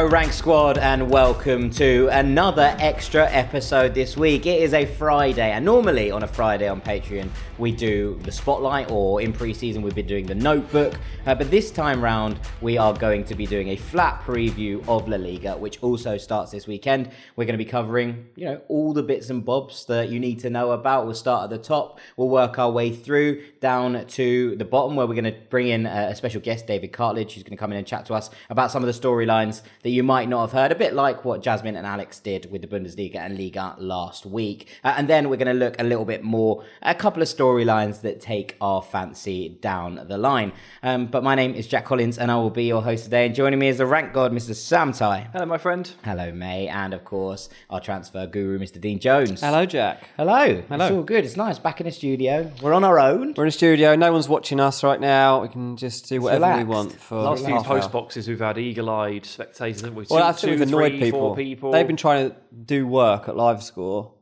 Hello, Rank Squad, and welcome to another extra episode this week. It is a Friday, and normally on a Friday on Patreon, we do the spotlight, or in pre season, we've been doing the notebook. Uh, but this time round, we are going to be doing a flat preview of La Liga, which also starts this weekend. We're going to be covering, you know, all the bits and bobs that you need to know about. We'll start at the top, we'll work our way through down to the bottom, where we're going to bring in a special guest, David Cartlidge, who's going to come in and chat to us about some of the storylines that you might not have heard, a bit like what Jasmine and Alex did with the Bundesliga and Liga last week. Uh, and then we're going to look a little bit more at a couple of storylines that take our fancy down the line. Um, but my name is Jack Collins, and I will be your host today. And joining me is the rank god, Mr. Sam Tighe. Hello, my friend. Hello, May, and of course our transfer guru, Mr. Dean Jones. Hello, Jack. Hello. Hello. It's all good. It's nice. Back in the studio. We're on our own. We're in a studio. No one's watching us right now. We can just do whatever we want for Last few post hour. boxes, we've had eagle-eyed spectators, haven't we? Well, Two- I think two, we've annoyed three, people. four people. They've been trying to do work at LiveScore,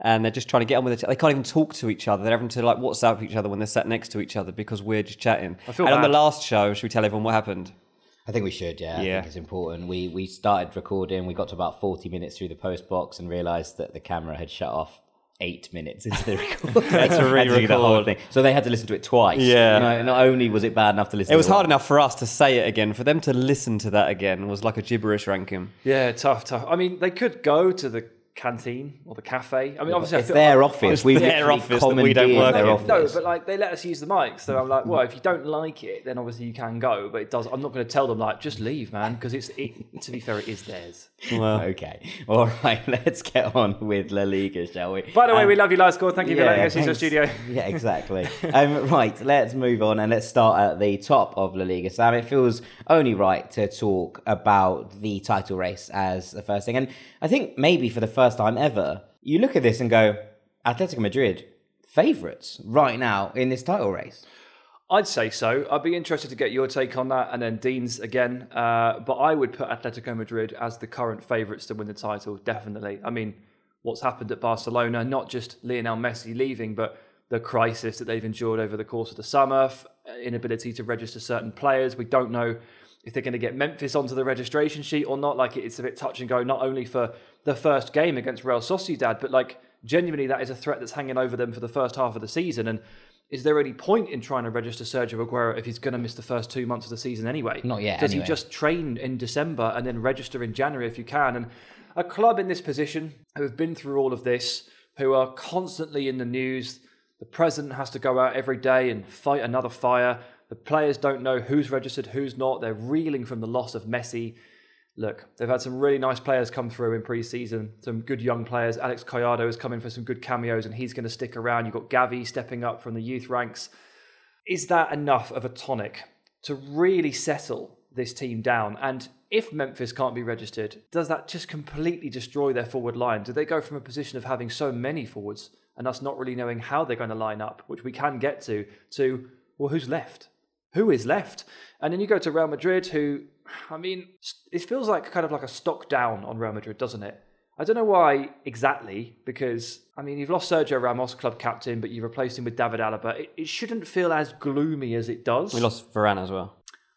and they're just trying to get on with it. They can't even talk to each other. They're having to like WhatsApp each other when they're sat next to each other because we're just chatting. I feel and on the last show, should we tell everyone what happened? I think we should, yeah. I think it's important. We we started recording, we got to about 40 minutes through the post box and realised that the camera had shut off eight minutes into the record. had to do the whole thing. So they had to listen to it twice. Yeah. You know, not only was it bad enough to listen to It was to hard once, enough for us to say it again. For them to listen to that again was like a gibberish ranking. Yeah, tough, tough. I mean, they could go to the canteen or the cafe. I mean, obviously, It's feel- their office. We've their office that we don't work their in. office. No, but like they let us use the mic, so I'm like, well, if you don't like it, then obviously you can go. But it does. I'm not going to tell them like just leave, man, because it's. It, to be fair, it is theirs. Well, Okay. All right, let's get on with La Liga, shall we? By the way, Um, we love you, LiveScore. Thank you for letting us use your studio. Yeah, exactly. um, right, let's move on and let's start at the top of La Liga. Sam, it feels only right to talk about the title race as the first thing. And I think maybe for the first time ever, you look at this and go, Atletico Madrid, favourites right now in this title race. I'd say so. I'd be interested to get your take on that, and then Dean's again. Uh, but I would put Atletico Madrid as the current favourites to win the title, definitely. I mean, what's happened at Barcelona, not just Lionel Messi leaving, but the crisis that they've endured over the course of the summer, f- inability to register certain players. We don't know if they're going to get Memphis onto the registration sheet or not. Like, it's a bit touch and go, not only for the first game against Real Sociedad, but like, genuinely, that is a threat that's hanging over them for the first half of the season. And is there any point in trying to register Sergio Aguero if he's going to miss the first two months of the season anyway? Not yet, Does anyway. he just train in December and then register in January if you can? And a club in this position who have been through all of this, who are constantly in the news, the president has to go out every day and fight another fire. The players don't know who's registered, who's not. They're reeling from the loss of Messi. Look, they've had some really nice players come through in pre-season. Some good young players. Alex Collado has come in for some good cameos, and he's going to stick around. You've got Gavi stepping up from the youth ranks. Is that enough of a tonic to really settle this team down? And if Memphis can't be registered, does that just completely destroy their forward line? Do they go from a position of having so many forwards and us not really knowing how they're going to line up, which we can get to, to, well, who's left? Who is left? And then you go to Real Madrid, who, I mean, it feels like kind of like a stock down on Real Madrid, doesn't it? I don't know why exactly, because I mean, you've lost Sergio Ramos, club captain, but you've replaced him with David Alaba. It, it shouldn't feel as gloomy as it does. we lost Varane as well.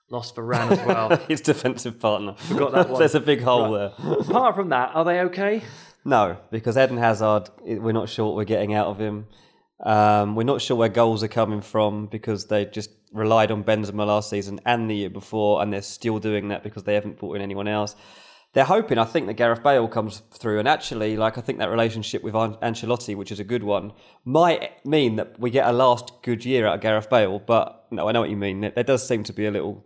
lost Varane as well. His defensive partner. Forgot that one. There's a big hole there. Apart from that, are they okay? No, because Eden Hazard, we're not sure what we're getting out of him. Um, we're not sure where goals are coming from because they just relied on Benzema last season and the year before, and they're still doing that because they haven't brought in anyone else. They're hoping, I think, that Gareth Bale comes through, and actually, like I think that relationship with Ancelotti, which is a good one, might mean that we get a last good year out of Gareth Bale. But no, I know what you mean. There does seem to be a little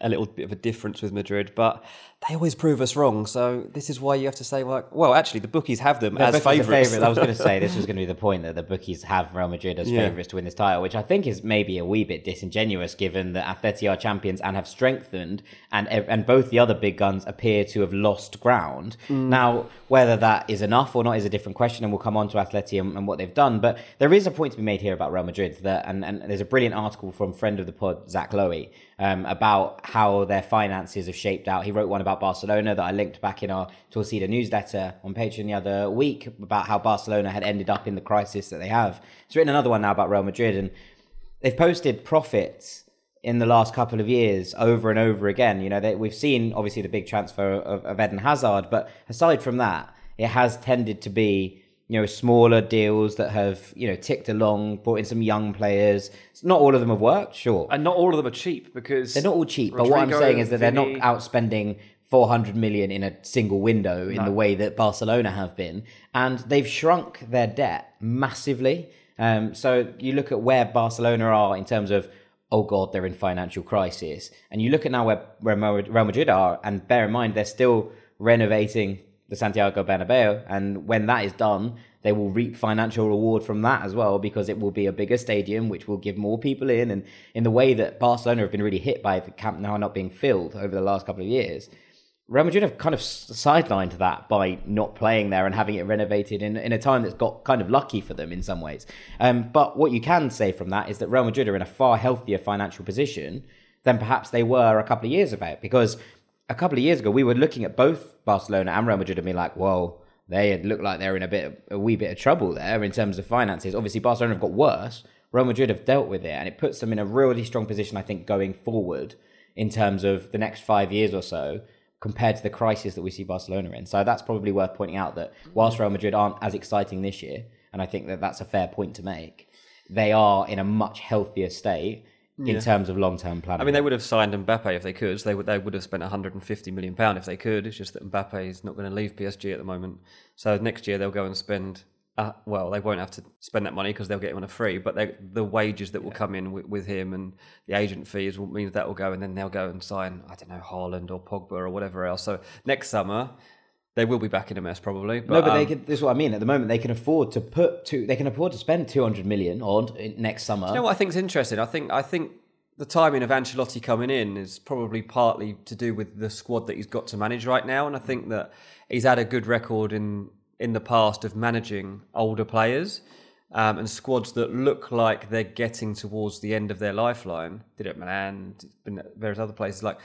a little bit of a difference with Madrid, but they always prove us wrong. So this is why you have to say, like, well, actually, the bookies have them The as favourites. favourite. I was going to say this was going to be the point that the bookies have Real Madrid as Yeah. favourites to win this title, which I think is maybe a wee bit disingenuous given that Atleti are champions and have strengthened, and and both the other big guns appear to have lost ground. Mm. Now, whether that is enough or not is a different question, and we'll come on to Atleti and, and what they've done. But there is a point to be made here about Real Madrid, that, and, and there's a brilliant article from friend of the pod, Zach Lowy, um, about how their finances have shaped out. He wrote one about Barcelona that I linked back in our Torcida newsletter on Patreon the other week about how Barcelona had ended up in the crisis that they have. He's written another one now about Real Madrid, and they've posted profits in the last couple of years over and over again. You know, they, we've seen obviously the big transfer of, of Eden Hazard, but aside from that, it has tended to be you know smaller deals that have you know ticked along, brought in some young players. Not all of them have worked, sure. And not all of them are cheap because They're not all cheap, but what I'm saying is that they're Vini- not outspending 400 million in a single window in the way that Barcelona have been, and they've shrunk their debt massively. Um, so you look at where Barcelona are in terms of oh god, they're in financial crisis, and you look at now where, where Real Madrid are, and bear in mind they're still renovating the Santiago Bernabeu, and when that is done, they will reap financial reward from that as well because it will be a bigger stadium, which will give more people in. And in the way that Barcelona have been really hit by the Camp Nou not being filled over the last couple of years, Real Madrid have kind of sidelined that by not playing there and having it renovated in, in a time that's got kind of lucky for them in some ways. Um, but what you can say from that is that Real Madrid are in a far healthier financial position than perhaps they were a couple of years ago. Because a couple of years ago, we were looking at both Barcelona and Real Madrid and being like, whoa, they look like they're in a bit, a wee bit of trouble there in terms of finances. Obviously, Barcelona have got worse. Real Madrid have dealt with it, and it puts them in a really strong position, I think, going forward in terms of the next five years or so compared to the crisis that we see Barcelona in. So that's probably worth pointing out that whilst Real Madrid aren't as exciting this year, and I think that that's a fair point to make, they are in a much healthier state in terms of long-term planning. I mean, they would have signed Mbappe if they could. So they would they would have spent 150 million pound if they could. It's just that Mbappe is not going to leave PSG at the moment. So next year they'll go and spend. Uh, well, they won't have to spend that money because they'll get him on a free. But they, the wages that will come in with, with him and the agent fees will mean that will go, and then they'll go and sign I don't know Haaland or Pogba or whatever else. So next summer they will be back in a mess probably. But, no, but they um, can, this is what I mean. At the moment, they can afford to put two. They can afford to spend two hundred million on next summer. You know what I think is interesting? I think I think the timing of Ancelotti coming in is probably partly to do with the squad that he's got to manage right now, and I think that he's had a good record in in the past of managing older players um, and squads that look like they're getting towards the end of their lifeline. Did it at Milan, been at various other places. Like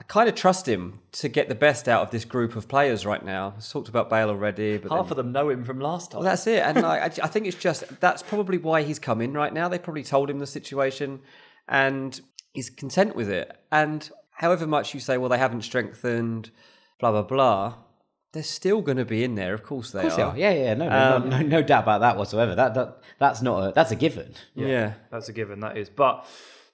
I kind of trust him to get the best out of this group of players right now. I talked about Bale already, but half then- of them know him from last time. well, that's it, and I, I think it's just that's probably why he's come in right now. They probably told him the situation, and he's content with it. And however much you say, well, they haven't strengthened, blah blah blah, they're still going to be in there. Of course they Of course they are. are. Yeah, yeah, no, no, Um, no, no, no doubt about that whatsoever. That, that that's not a that's a given. Yeah. That's a given, that is. But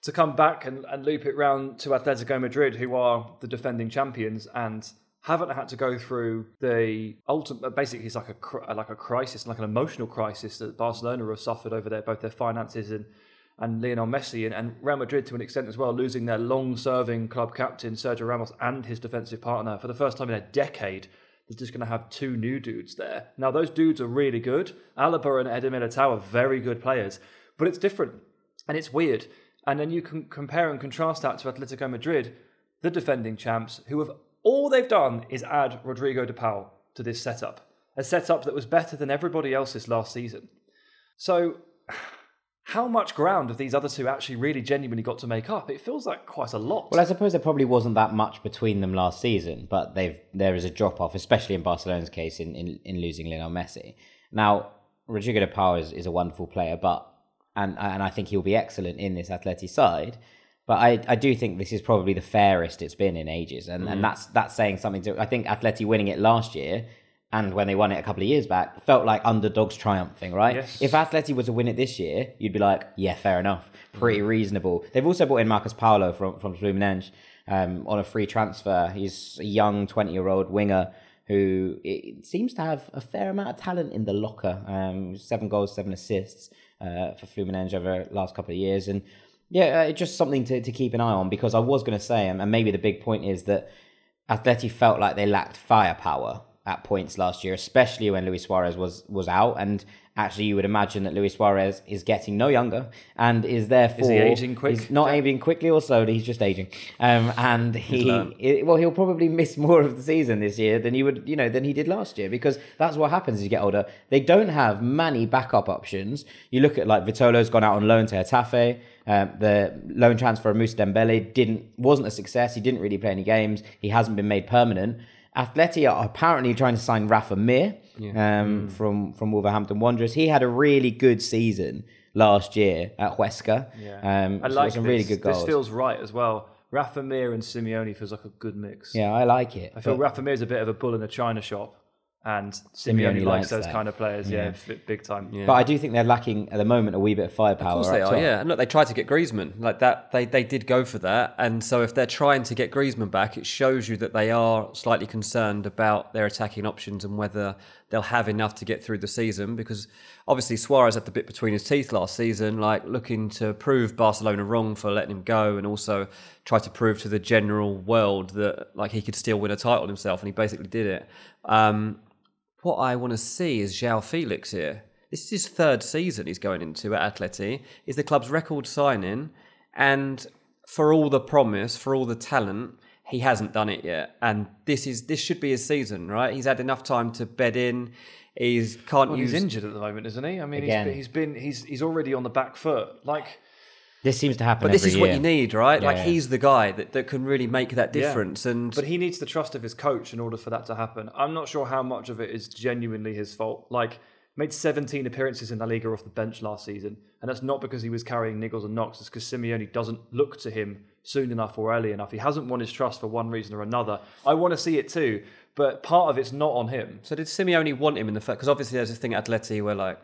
to come back and, and loop it round to Atletico Madrid, who are the defending champions and haven't had to go through the ultimate. Basically, it's like a like a crisis, like an emotional crisis that Barcelona have suffered over their both their finances and and Lionel Messi and, and Real Madrid to an extent as well, losing their long-serving club captain Sergio Ramos and his defensive partner for the first time in a decade. They're just going to have two new dudes there. Now, those dudes are really good. Alaba and Eder Militao are very good players, but it's different and it's weird. And then you can compare and contrast that to Atletico Madrid, the defending champs, who have all they've done is add Rodrigo de Paul to this setup, a setup that was better than everybody else's last season. So, how much ground have these other two actually really genuinely got to make up? It feels like quite a lot. Well, I suppose there probably wasn't that much between them last season, but they've there is a drop off, especially in Barcelona's case, in, in, in losing Lionel Messi. Now, Rodrigo de Paul is, is a wonderful player, but and and I think he'll be excellent in this Atleti side. But I, I do think this is probably the fairest it's been in ages, and, and mm-hmm. that's that's saying something. To I think Atleti winning it last year, and when they won it a couple of years back, felt like underdogs triumphing, right? Yes. If Atleti were to win it this year, you'd be like, yeah, fair enough, pretty reasonable. They've also brought in Marcos Paulo from from Fluminense um, on a free transfer. He's a young twenty year old winger who it seems to have a fair amount of talent in the locker. Um, seven goals, seven assists uh, for Fluminense over the last couple of years, and Yeah, uh, just something to, to keep an eye on because I was going to say, and maybe the big point is that Atleti felt like they lacked firepower at points last year, especially when Luis Suarez was was out. And actually, you would imagine that Luis Suarez is getting no younger and is therefore is he aging quick? He's not aging quickly or slowly. He's just aging. Um, and he it- well, he'll probably miss more of the season this year than he would you know than he did last year because that's what happens as you get older. They don't have many backup options. You look at like Vitolo's gone out on loan to Getafe. Um, the loan transfer of Moussa Dembele didn't wasn't a success. He didn't really play any games. He hasn't been made permanent. Atleti are apparently trying to sign Rafa Mir um, from from Wolverhampton Wanderers. He had a really good season last year at Huesca. Um, I like some this. really good goals. This feels right as well. Rafa Mir and Simeone feels like a good mix. yeah, I like it. I feel but- Rafa is a bit of a bull in a china shop, and Simeone Simeone likes likes those that. kind of players. Yeah, f- big time. But I do think they're lacking at the moment a wee bit of firepower. Of course they are, top. yeah. And look, they tried to get Griezmann like that. They they did go for that, and so if they're trying to get Griezmann back, it shows you that they are slightly concerned about their attacking options and whether they'll have enough to get through the season. Because obviously Suarez had the bit between his teeth last season, like looking to prove Barcelona wrong for letting him go, and also try to prove to the general world that like he could still win a title himself, and he basically did it. Um, what I want to see is João Felix here. This is his third season he's going into at Atleti. He's the club's record signing, and for all the promise, for all the talent, he hasn't done it yet. And this is this should be his season, right? He's had enough time to bed in. He's can't Well, use. he's injured at the moment, isn't he? I mean, he's Again. been, he's been he's he's already on the back foot. Like, This seems to happen. but this every is what you need, right? Yeah, like yeah. he's the guy that, that can really make that Yeah. difference. And but he needs the trust of his coach in order for that to happen. I'm not sure how much of it is genuinely his fault. Like, made 17 appearances in La Liga off the bench last season, and that's not because he was carrying niggles and knocks. It's because Simeone doesn't look to him soon enough or early enough. He hasn't won his trust for one reason or another. I want to see it too, but part of it's not on him. So did Simeone want him in the first? Because obviously there's a thing at Atleti where like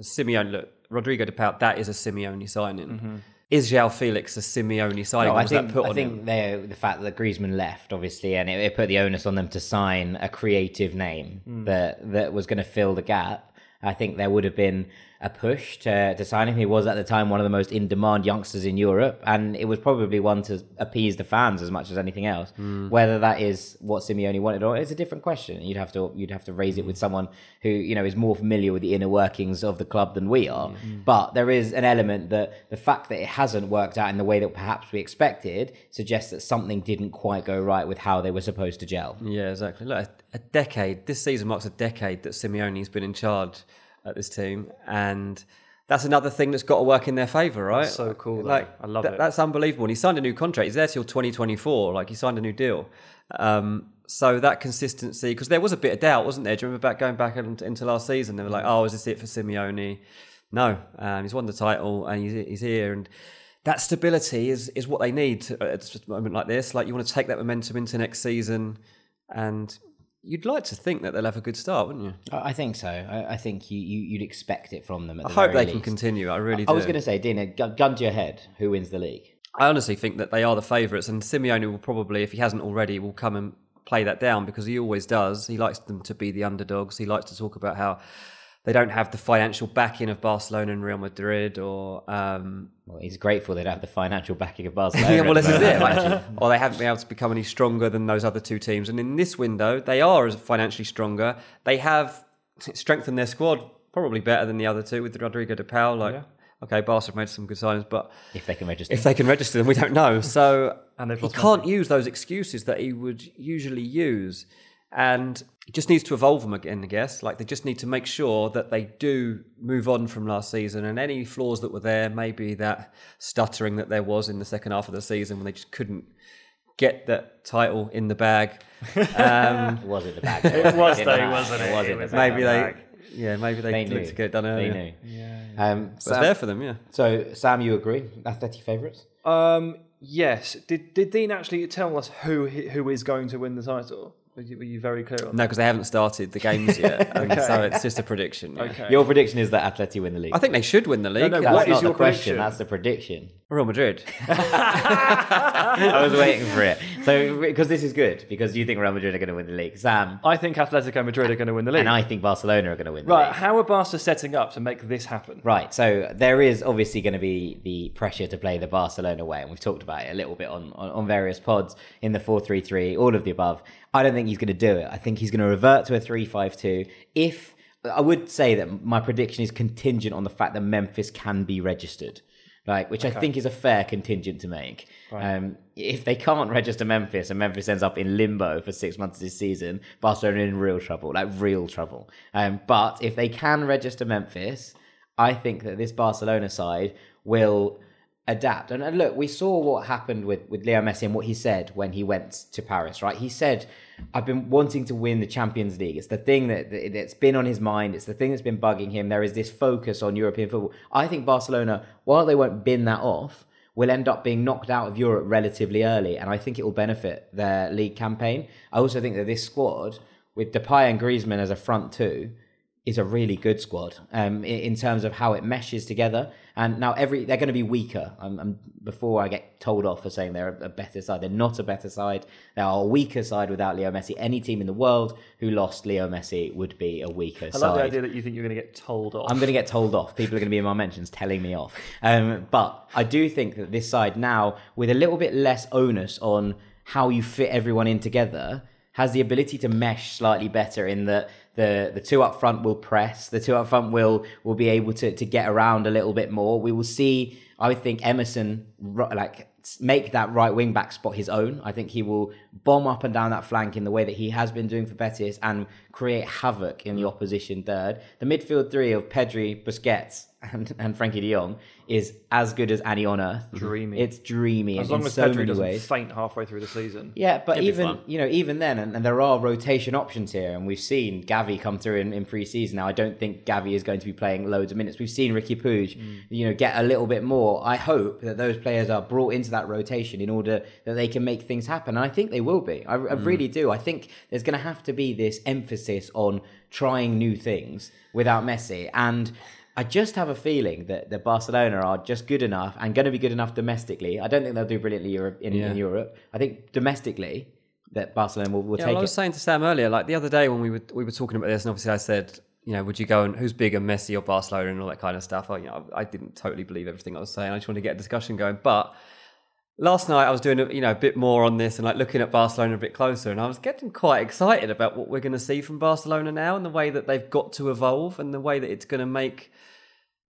Simeone, look, Rodrigo de Paul, that is a Simeone signing. Is João Felix a Simeone signing? No, I think, put I think they the fact that Griezmann left, obviously, and it, it put the onus on them to sign a creative name Hmm. that that was going to fill the gap. I think there would have been a push to, to sign him. He was at the time one of the most in demand youngsters in Europe, and it was probably one to appease the fans as much as anything else. Hmm. Whether that is what Simeone wanted or it's a different question. You'd have to you'd have to raise Hmm. it with someone who you know is more familiar with the inner workings of the club than we are. Hmm. But there is an element that the fact that it hasn't worked out in the way that perhaps we expected suggests that something didn't quite go right with how they were supposed to gel. Yeah, exactly. Look, a, a decade. This season marks a decade that Simeone's been in charge at this team, and that's another thing that's got to work in their favour, right? so cool, though. Like I love that- it. That's unbelievable. And he signed a new contract. He's there till 2024. Like he signed a new deal. Um, so that consistency, because there was a bit of doubt, wasn't there? Do you remember back going back into, into last season? They were like, "Oh, is this it for Simeone?" No, um, he's won the title and he's, he's here, and that stability is is what they need at a moment like this. Like you want to take that momentum into next season, and you'd like to think that they'll have a good start, wouldn't you? I I think so. I, I think you, you you'd expect it from them. At I the hope they can continue. I really I do. was going to say, Dina, gun, gun to your head, who wins the league? I honestly think that they are the favourites, and Simeone will probably, if he hasn't already, will come and play that down because he always does. He likes them to be the underdogs. He likes to talk about how they don't have the financial backing of Barcelona and Real Madrid, or um, Well, he's grateful they don't have the financial backing of Barcelona. yeah, well, this is it. Like, or they haven't been able to become any stronger than those other two teams. And in this window, they are financially stronger. They have strengthened their squad probably better than the other two with Rodrigo de Paul. Like, okay, Barca have made some good signings, but if they can register. if they can register them, we don't know. So And he can't use those excuses that he would usually use, and he just needs to evolve them again. I guess like they just need to make sure that they do move on from last season, and any flaws that were there, maybe that stuttering that there was in the second half of the season when they just couldn't get that title in the bag. Um, was it the bag? It was Didn't though, wasn't it? It was It in the was bag. maybe they, yeah, maybe they, They looked to get it done They earlier. knew. Um, It's there for them, yeah. so, Sam, you agree? Athletic favourites? Um, yes. Did did Dean actually tell us who who is going to win the title? Were you, were you very clear on No, because they haven't started the games yet, and so it's just a prediction. yeah. Okay. Your prediction is that Atleti win the league. I think they should win the league. no, That's what not is the your question. prediction? That's the prediction. Real Madrid. I was waiting for it. So, because this is good, because you think Real Madrid are going to win the league. Sam, I think Atletico Madrid are going to win the league. and I think Barcelona are going to win the right, league. how are Barca setting up to make this happen? Right, so there is obviously going to be the pressure to play the Barcelona way, and we've talked about it a little bit on, on, on various pods in the 4 3 3, all of the above. I don't think he's going to do it. I think he's going to revert to a 3 5 2. If I would say that my prediction is contingent on the fact that Memphis can be registered. Like, which I think is a fair contingent to make. Um, if they can't register Memphis and Memphis ends up in limbo for six months this season, Barcelona in real trouble, like real trouble. Um, but if they can register Memphis, I think that this Barcelona side will adapt. And, look, we saw what happened with, with Leo Messi and what he said when he went to Paris, right? He said, I've been wanting to win the Champions League. It's the thing that, that, that's been on his mind. It's the thing that's been bugging him. There is this focus on European football. I think Barcelona, while they won't bin that off, will end up being knocked out of Europe relatively early. And I think it will benefit their league campaign. I also think that this squad, with Depay and Griezmann as a front two, is a really good squad um, in, terms of how it meshes together. And now every they're going to be weaker. Um, um, before I get told off for saying they're a, better side, they're not a better side. They are a weaker side without Leo Messi. Any team in the world who lost Leo Messi would be a weaker side. I side. love the idea that you think you're going to get told off. I'm going to get told off. People are going to be in my mentions telling me off. Um, but I do think that this side now, with a little bit less onus on how you fit everyone in together, has the ability to mesh slightly better in that the the two up front will press, the two up front will will be able to to get around a little bit more. We will see. I think Emerson like make that right wing back spot his own. I think he will bomb up and down that flank in the way that he has been doing for Betis and create havoc in the opposition third. The midfield three of Pedri, Busquets, and, and Frenkie De Jong is as good as any on earth. Dreamy. It's dreamy as in, long in as so Pedri many doesn't ways. faint halfway through the season. Yeah, but It'd even you know, even then, and, and there are rotation options here, and we've seen Gavi come through in, in pre-season. Now, I don't think Gavi is going to be playing loads of minutes. We've seen Riqui Puig, Mm. you know, get a little bit more. I hope that those players are brought into that rotation in order that they can make things happen, and I think they will be. I, Mm. I really do. I think there's going to have to be this emphasis on trying new things without Messi, and I just have a feeling that, that Barcelona are just good enough and going to be good enough domestically. I don't think they'll do brilliantly Europe, in, Yeah. in Europe. I think domestically that Barcelona will, will Yeah, take well, I was it. saying to Sam earlier, like the other day when we were we were talking about this, and obviously I said, you know, would you go and who's bigger, Messi or Barcelona, and all that kind of stuff. I, you know, I didn't totally believe everything I was saying. I just wanted to get a discussion going. But last night I was doing, a, you know, a bit more on this and like looking at Barcelona a bit closer, and I was getting quite excited about what we're going to see from Barcelona now, and the way that they've got to evolve, and the way that it's going to make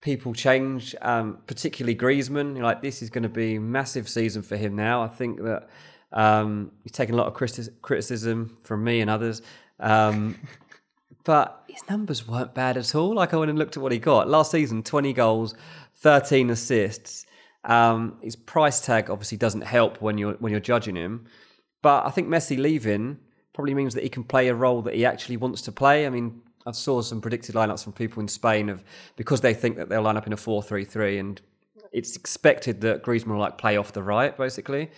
people change, um, particularly Griezmann. Like this is going to be massive season for him now. I think that um, he's taken a lot of criticism from me and others, um, but his numbers weren't bad at all. Like I went and looked at what he got last season: twenty goals, thirteen assists. Um, his price tag obviously doesn't help when you're when you're judging him, but I think Messi leaving probably means that he can play a role that he actually wants to play. I mean, I saw some predicted lineups from people in Spain of because they think that they'll line up in a 4-3-3 and it's expected that Griezmann will like play off the right basically,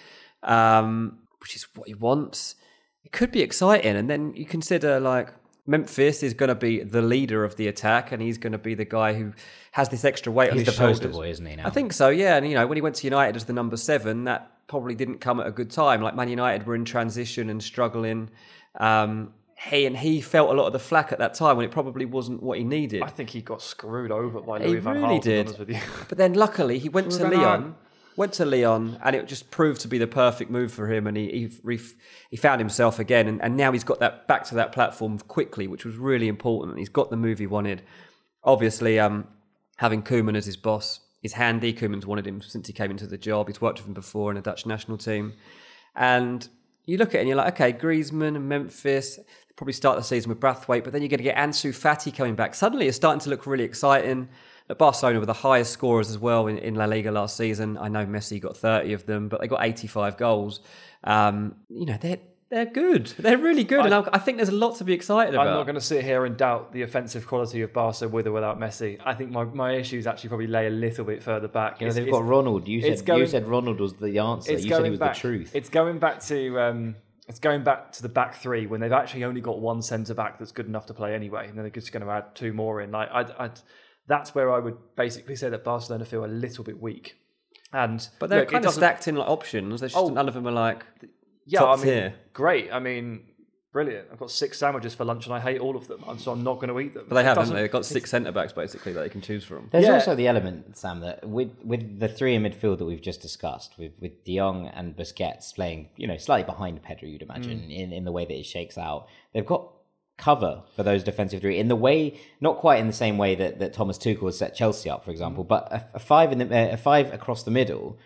um, which is what he wants. It could be exciting, and then you consider like Memphis is going to be the leader of the attack, and he's going to be the guy who has this extra weight on He's his the poster boy, isn't he? Now I think so, yeah. And you know, when he went to United as the number seven, that probably didn't come at a good time. Like Man United were in transition and struggling. Um, he and he felt a lot of the flack at that time when it probably wasn't what he needed. I think he got screwed over by He Louis van really Gaal, to be did. honest with you. But then luckily he went to Van Gaal. Lyon, went to Lyon, and it just proved to be the perfect move for him. And he he, he found himself again, and, and now he's got that back to that platform quickly, which was really important. He's got the move he wanted. Obviously, um, having Koeman as his boss is handy. Koeman's wanted him since he came into the job. He's worked with him before in the Dutch national team, and you look at it and you're like, okay, Griezmann and Memphis probably start the season with Braithwaite, but then you're going to get Ansu Fati coming back. Suddenly, it's starting to look really exciting. At Barcelona were the highest scorers as well in, in La Liga last season. I know Messi got 30 of them, but they got 85 goals. Um, you know, they're they're good. They're really good, and I, I think there's a lot to be excited about. I'm not going to sit here and doubt the offensive quality of Barca with or without Messi. I think my, my issues actually probably lay a little bit further back. you know, they've got Ronald. You said going- you said Ronald was the answer. it's You said going he was back, the truth. It's going back to um, it's going back to the back three when they've actually only got one centre back that's good enough to play anyway, and then they're just going to add two more in. Like I, I, that's where I would basically say that Barcelona feel a little bit weak. And But they're look, kind of stacked in like options. There's just Oh. none of them are like Yeah, top I mean, tier. great. I mean, brilliant. I've got six sandwiches for lunch and I hate all of them, and so I'm not going to eat them. But they It haven't. doesn't- They've got six centre backs basically that they can choose from. There's Yeah. also the element, Sam, that with with the three in midfield that we've just discussed, with with De Jong and Busquets playing, you know, slightly behind Pedro, you'd imagine, Mm. in, in the way that it shakes out, they've got cover for those defensive three in the way, not quite in the same way that, that Thomas Tuchel has set Chelsea up, for example, but a, a five in the a five across the middle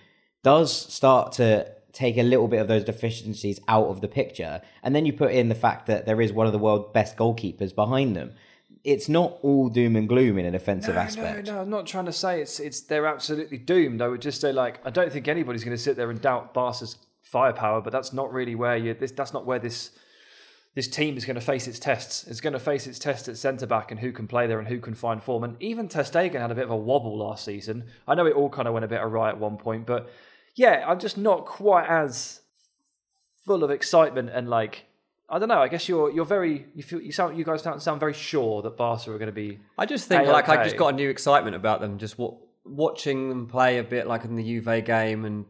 does start to take a little bit of those deficiencies out of the picture. And then you put in the fact that there is one of the world's best goalkeepers behind them. It's not all doom and gloom in an offensive No, aspect. No, no, I'm not trying to say it's it's they're absolutely doomed. I would just say like I don't think anybody's going to sit there and doubt Barca's firepower, but that's not really where you this that's not where this this team is going to face its tests. It's going to face its tests at centre back and who can play there and who can find form. And even Ter Stegen had a bit of a wobble last season. I know it all kind of went a bit awry at one point, but yeah, I'm just not quite as full of excitement and like I don't know. I guess you're you're very you feel you sound you guys sound, sound very sure that Barca are going to be I just think Hey, like I just got a new excitement about them. Just wa- watching them play a bit like in the Juve game and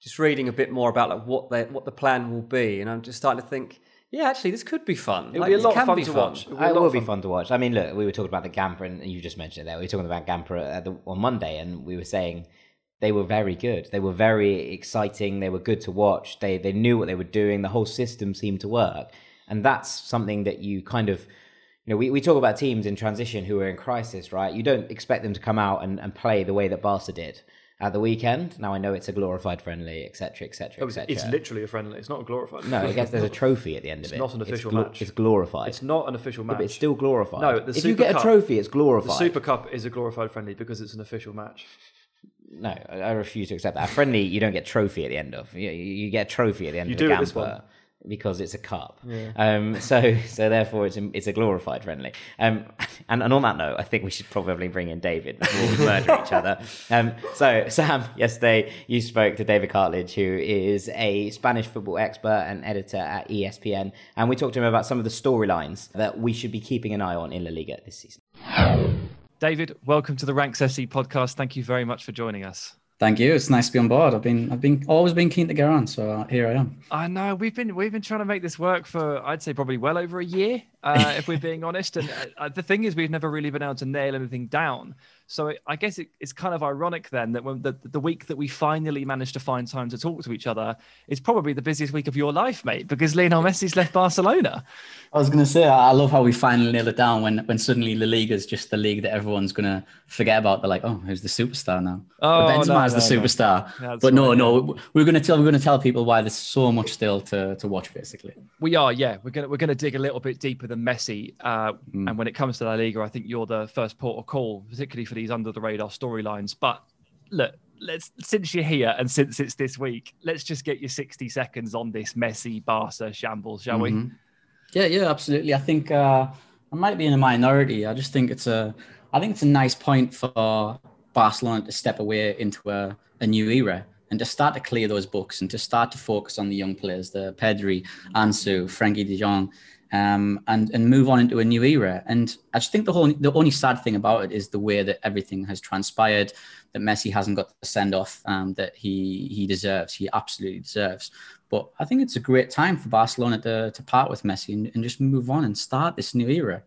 just reading a bit more about like what they what the plan will be. And I'm just starting to think, yeah, actually this could be fun. It'll Like, be a it lot of can fun be to fun. watch. It'll be It will of be fun. fun to watch. I mean, look, we were talking about the Gamper, and you just mentioned it there. We were talking about Gamper at the, on Monday, and we were saying they were very good. They were very exciting. They were good to watch. They they knew what they were doing. The whole system seemed to work, and that's something that you kind of. You know, we, we talk about teams in transition who are in crisis, right? You don't expect them to come out and, and play the way that Barca did at the weekend. Now I know it's a glorified friendly, etc., etc., oh, it's, etc. it's literally a friendly. It's not a glorified. no, I guess there's a trophy at the end of it. It's not an official glo- match. It's glorified. It's not an official match. but it's still glorified. No, if you Super get a trophy, it's glorified. the. Super Cup is a glorified friendly because it's an official match. No, I refuse to accept that. A friendly, you don't get trophy at the end of. You, you get a trophy at the end You of do the Gamper. Because it's a cup. Um, so, so therefore, it's a, it's a glorified friendly. Um, and, and on that note, I think we should probably bring in David before we murder each other. Um, so, Sam, yesterday you spoke to David Cartlidge, who is a Spanish football expert and editor at ESPN, and we talked to him about some of the storylines that we should be keeping an eye on in La Liga this season. David, welcome to the Ranks FC podcast. Thank you very much for joining us. Thank you. It's nice to be on board. I've been, I've been always been keen to get on, so uh, here I am. I know we've been we've been trying to make this work for I'd say probably well over a year, uh, if we're being honest. And uh, the thing is, we've never really been able to nail anything down. So it, I guess it, it's kind of ironic then that when the, the week that we finally managed to find time to talk to each other is probably the busiest week of your life, mate, because Lionel Messi's left Barcelona. I was going to say, I love how we finally nailed it down when, when suddenly La Liga is just the league that everyone's going to forget about. They're like, oh, who's the superstar now? Oh, Benzema's no, the no, no. superstar. That's but no, right, no, we're going to tell, we're going to tell people why there's so much still to, to watch, basically. We are, yeah. We're gonna we're gonna dig a little bit deeper than Messi. Uh, And when it comes to La Liga, I think you're the first port of call, particularly for these under the radar storylines. But look, let's since you're here and since it's this week, let's just get your 60 seconds on this messy Barca shambles, shall we? Mhm. Yeah, yeah, absolutely. I think uh, I might be in a minority. I just think it's a, I think it's a nice point for Barcelona to step away into a, a new era and to start to clear those books and to start to focus on the young players, the Pedri, Ansu, Frenkie De Jong, um, and and move on into a new era. And I just think the whole, the only sad thing about it is the way that everything has transpired. That Messi hasn't got the send off um, that he he deserves. He absolutely deserves. But I think it's a great time for Barcelona to, to part with Messi and, and just move on and start this new era.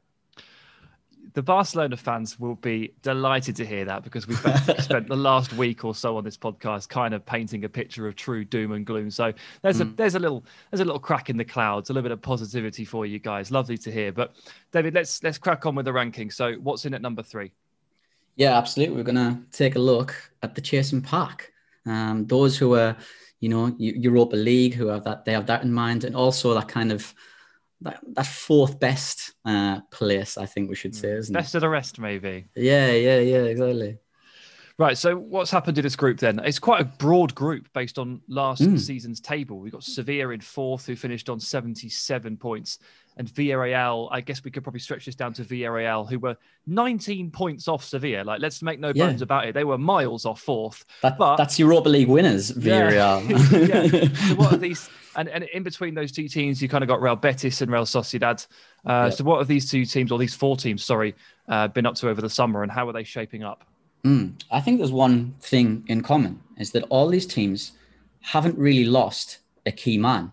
The Barcelona fans will be delighted to hear that because we've spent the last week or so on this podcast kind of painting a picture of true doom and gloom. So there's a there's a little there's a little crack in the clouds, a little bit of positivity for you guys. Lovely to hear. But David, let's let's crack on with the ranking. So what's in at number three? Yeah, absolutely. We're gonna take a look at the chasing pack. Um, those who are, you know, Europa League, who have that, they have that in mind, and also that kind of that, that fourth best uh, place. I think we should say, isn't Best of the rest, maybe. Yeah, yeah, yeah, exactly. Right. So what's happened to this group then? It's quite a broad group based on last season's table. We've got Sevilla in fourth, who finished on 77 points, and Villarreal. I guess we could probably stretch this down to Villarreal, who were 19 points off Sevilla. Like, let's make no Yeah. bones about it. They were miles off fourth. That, But- that's Europa League winners, Yeah. Villarreal. yeah. So what are these? And, and in between those two teams, you kind of got Real Betis and Real Sociedad. Uh, Yeah. So what have these two teams, or these four teams, sorry, uh, been up to over the summer, and how are they shaping up? Mm, I think there's one thing in common is that all these teams haven't really lost a key man.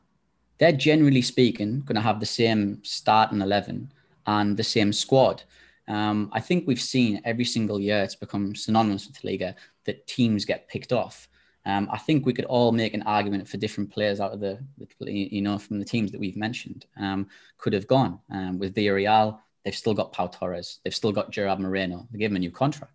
They're generally speaking going to have the same starting 11 and the same squad. Um, I think we've seen every single year it's become synonymous with the Liga that teams get picked off. Um, I think we could all make an argument for different players out of the, you know, from the teams that we've mentioned um, could have gone. Um, with Villarreal, they've still got Pau Torres, they've still got Gerard Moreno. They gave him a new contract.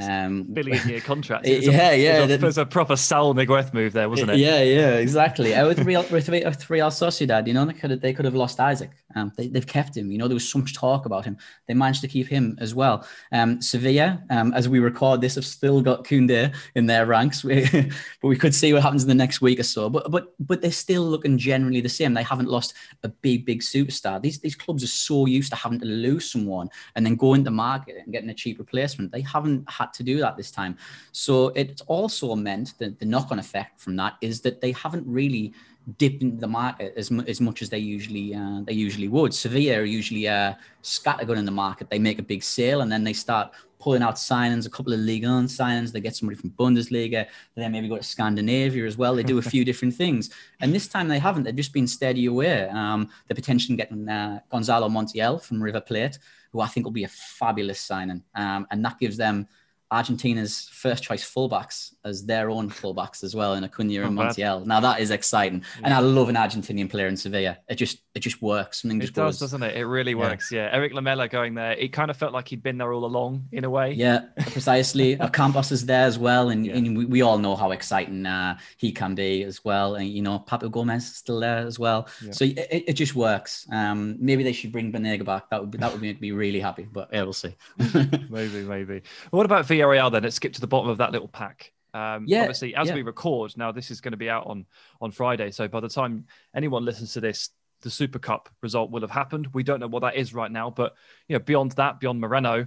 Um, billion year contract. yeah, a, yeah. It was a proper Saul Niguez move there, wasn't it? Yeah, yeah, exactly. Uh, with Real, with Real Sociedad, you know, they could have, they could have lost Isak. Um, they, have kept him. You know, there was so much talk about him. They managed to keep him as well. Um, Sevilla, um, as we record this, have still got Koundé in their ranks, but we could see what happens in the next week or so. But but but they're still looking generally the same. They haven't lost a big big superstar. These these clubs are so used to having to lose someone and then go into market and getting a cheap replacement. They haven't had to do that this time. So it's also meant that the knock on effect from that is that they haven't really dipped into the market as, as much as they usually uh, they usually would. Sevilla are usually uh, scattergun in the market. They make a big sale and then they start pulling out signings, a couple of Liga on signings. They get somebody from Bundesliga. They maybe go to Scandinavia as well. They do a few different things. And this time they haven't. They've just been steady away. Um, they're potentially getting uh, Gonzalo Montiel from River Plate, who I think will be a fabulous signing. Um, and that gives them – Argentina's first choice fullbacks as their own fullbacks as well in Acuna and Montiel. Now that is exciting, yeah. and I love an Argentinian player in Sevilla. It just it just works. Something just it does, goes. doesn't it? It really works. Yeah. yeah. Erik Lamela going there. It kind of felt like he'd been there all along in a way. Yeah, precisely. Campos is there as well, and, yeah. and we, we, all know how exciting uh, he can be as well. And you know, Papu Gomez is still there as well. So it, it just works. Um, maybe they should bring Banega back. That would be, that would make me really happy. But yeah, we'll see. maybe, maybe. What about Villarreal then? Let's skip to the bottom of that little pack. Um, yeah, obviously, as yeah. we record now, this is going to be out on on Friday. So by the time anyone listens to this, the Super Cup result will have happened. We don't know what that is right now, but you know, beyond that, beyond Moreno,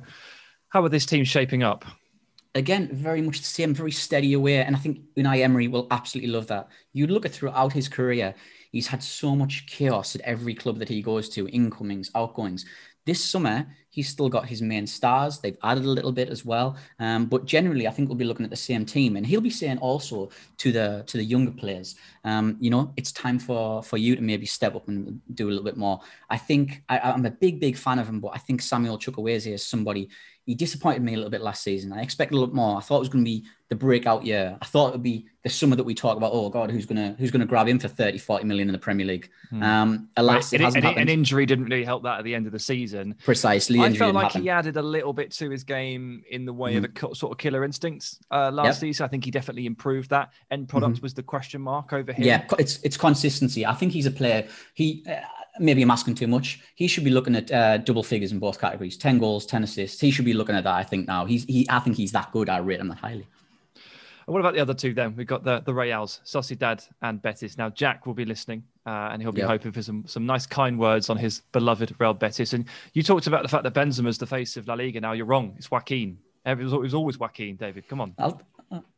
how are this team shaping up? Again, very much the same, very steady away, and I think Unai Emery will absolutely love that. You look at throughout his career, he's had so much chaos at every club that he goes to, incomings, outgoings. This summer, he's still got his main stars. They've added a little bit as well, um, but generally, I think we'll be looking at the same team. And he'll be saying also to the to the younger players, um, you know, it's time for for you to maybe step up and do a little bit more. I think I, am a big big fan of him, but I think Samuel Chukwueze is somebody he disappointed me a little bit last season. I expected a lot more. I thought it was going to be the breakout year. I thought it would be the summer that we talk about. Oh God, who's gonna who's gonna grab him for 30, 40 million in the Premier League? Hmm. Um, alas, it, it hasn't an, happened. An injury didn't really help that at the end of the season. Precisely, I felt like happen. he added a little bit to his game in the way mm. of hmm. a sort of killer instincts uh, last yep. season. I think he definitely improved that. End product mm-hmm. was the question mark over here. Yeah, it's it's consistency. I think he's a player. He. Uh, maybe I'm asking too much. He should be looking at uh, double figures in both categories: ten goals, ten assists. He should be looking at that. I think now he's he. I think he's that good. I rate him that highly. And what about the other two then? We've got the the Reals, Sociedad and Betis. Now Jack will be listening, uh, and he'll be yep. hoping for some some nice kind words on his beloved Real Betis. And you talked about the fact that Benzema's the face of La Liga. Now you're wrong. It's Joaquin. It was, it was always Joaquin, David. Come on. I'll,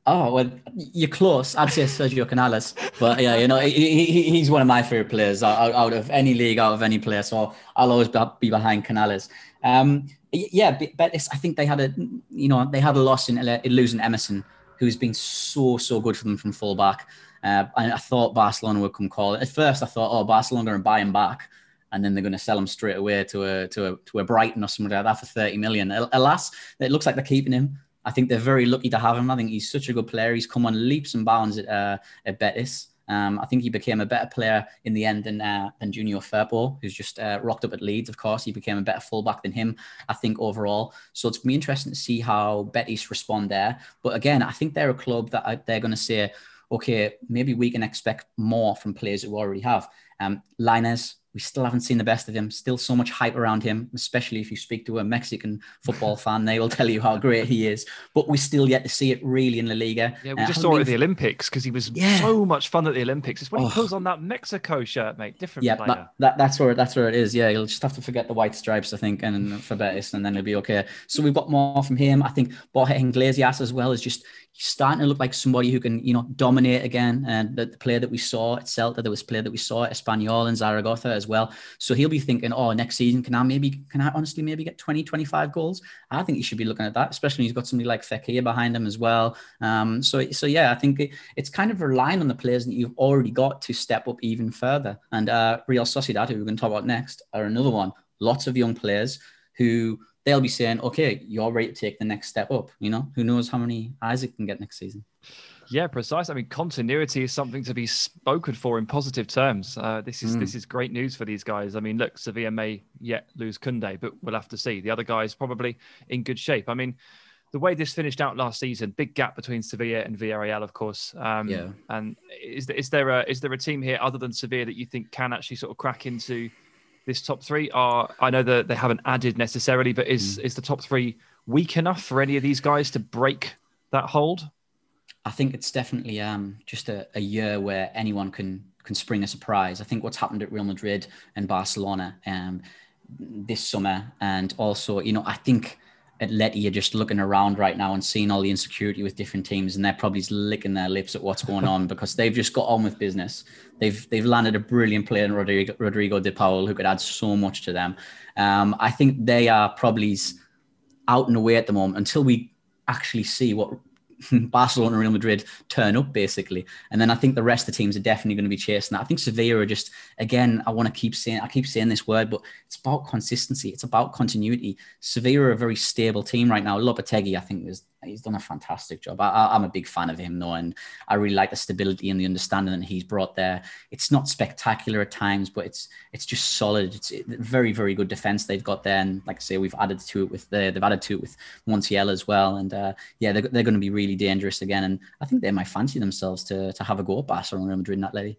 Oh well, you're close. I'd say Sergio Canales, but yeah, you know he, he, he's one of my favorite players out, out, of any league, out of any player. So I'll always be behind Canales. Um, yeah, but I think they had a you know they had a loss in, in losing Emerson, who's been so so good for them from fullback. Uh, and I thought Barcelona would come call it. At first, I thought, oh, Barcelona to buy him back, and then they're going to sell him straight away to a to a to a Brighton or something like that for thirty million. Alas, it looks like they're keeping him. I think they're very lucky to have him. I think he's such a good player. He's come on leaps and bounds at, uh, at Betis. Um, I think he became a better player in the end than uh, than Junior Firpo, who's just uh, rocked up at Leeds. Of course, he became a better fullback than him. I think overall. So it's gonna be interesting to see how Betis respond there. But again, I think they're a club that they're going to say, okay, maybe we can expect more from players who already have. Um, Lainez, we still haven't seen the best of him. Still so much hype around him, especially if you speak to a Mexican football fan, they will tell you how great he is. But we still yet to see it really in La Liga. Yeah, we uh, just saw it at the Olympics because he was yeah. so much fun at the Olympics. It's when oh. he pulls on that Mexico shirt, mate. Different yeah, player. That, that, that's where that's where it is. Yeah, you'll just have to forget the white stripes, I think, and for Betis, and then it'll be okay. So we've got more from him. I think Borja Iglesias as well is just starting to look like somebody who can, you know, dominate again. And the, the player that we saw at Celta, there was player that we saw at Espanyol and Zaragoza as as well. So he'll be thinking, oh, next season, can I maybe, can I honestly maybe get 20, 25 goals? I think he should be looking at that, especially when he's got somebody like Fekir behind him as well. Um, so, so yeah, I think it, it's kind of relying on the players that you've already got to step up even further. And uh, Real Sociedad, who we're going to talk about next, are another one. Lots of young players who they'll be saying, okay, you're ready to take the next step up. You know, who knows how many Isak can get next season. Yeah, precise. I mean, continuity is something to be spoken for in positive terms. Uh, this is mm. this is great news for these guys. I mean, look, Sevilla may yet lose Koundé, but we'll have to see. The other guys probably in good shape. I mean, the way this finished out last season, big gap between Sevilla and Villarreal, of course. Um, yeah. And is there, is there a is there a team here other than Sevilla that you think can actually sort of crack into this top three? Are I know that they haven't added necessarily, but is mm. is the top three weak enough for any of these guys to break that hold? I think it's definitely um, just a, a, year where anyone can can spring a surprise. I think what's happened at Real Madrid and Barcelona um, this summer, and also, you know, I think Atleti are just looking around right now and seeing all the insecurity with different teams, and they're probably licking their lips at what's going on because they've just got on with business. They've they've landed a brilliant player in Rodrigo, Rodrigo De Paul who could add so much to them. Um, I think they are probably out and away at the moment until we actually see what Barcelona and Real Madrid turn up basically. And then I think the rest of the teams are definitely going to be chasing that. I think Sevilla are just again, I want to keep saying I keep saying this word, but it's about consistency. It's about continuity. Sevilla are a very stable team right now. Lopetegui, I think, is he's done a fantastic job. I, am a big fan of him, though, and I really like the stability and the understanding that he's brought there. It's not spectacular at times, but it's it's just solid. It's a very very good defense they've got there, and like I say, we've added to it with the they've added to it with Montiel as well, and uh, yeah, they're, they're going to be really dangerous again, and I think they might fancy themselves to to have a go at Barcelona Real Madrid in that lady.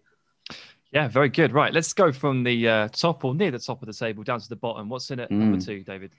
Yeah, very good. Right, let's go from the uh, top or near the top of the table down to the bottom. What's in it, mm. number two, David?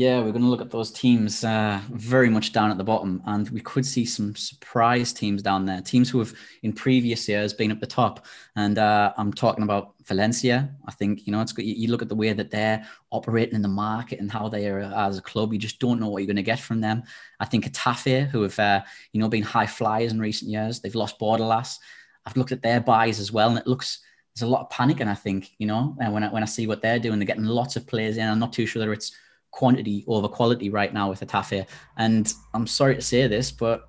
Yeah, we're going to look at those teams uh, very much down at the bottom, and we could see some surprise teams down there. Teams who have in previous years been at the top, and uh, I'm talking about Valencia. I think you know it's good. You look at the way that they're operating in the market and how they are as a club. You just don't know what you're going to get from them. I think Getafe, who have uh, you know been high flyers in recent years, they've lost Bordalas. I've looked at their buys as well, and it looks there's a lot of panic. And I think you know and when I, when I see what they're doing, they're getting lots of players in. I'm not too sure whether it's quantity over quality right now with Getafe. And I'm sorry to say this, but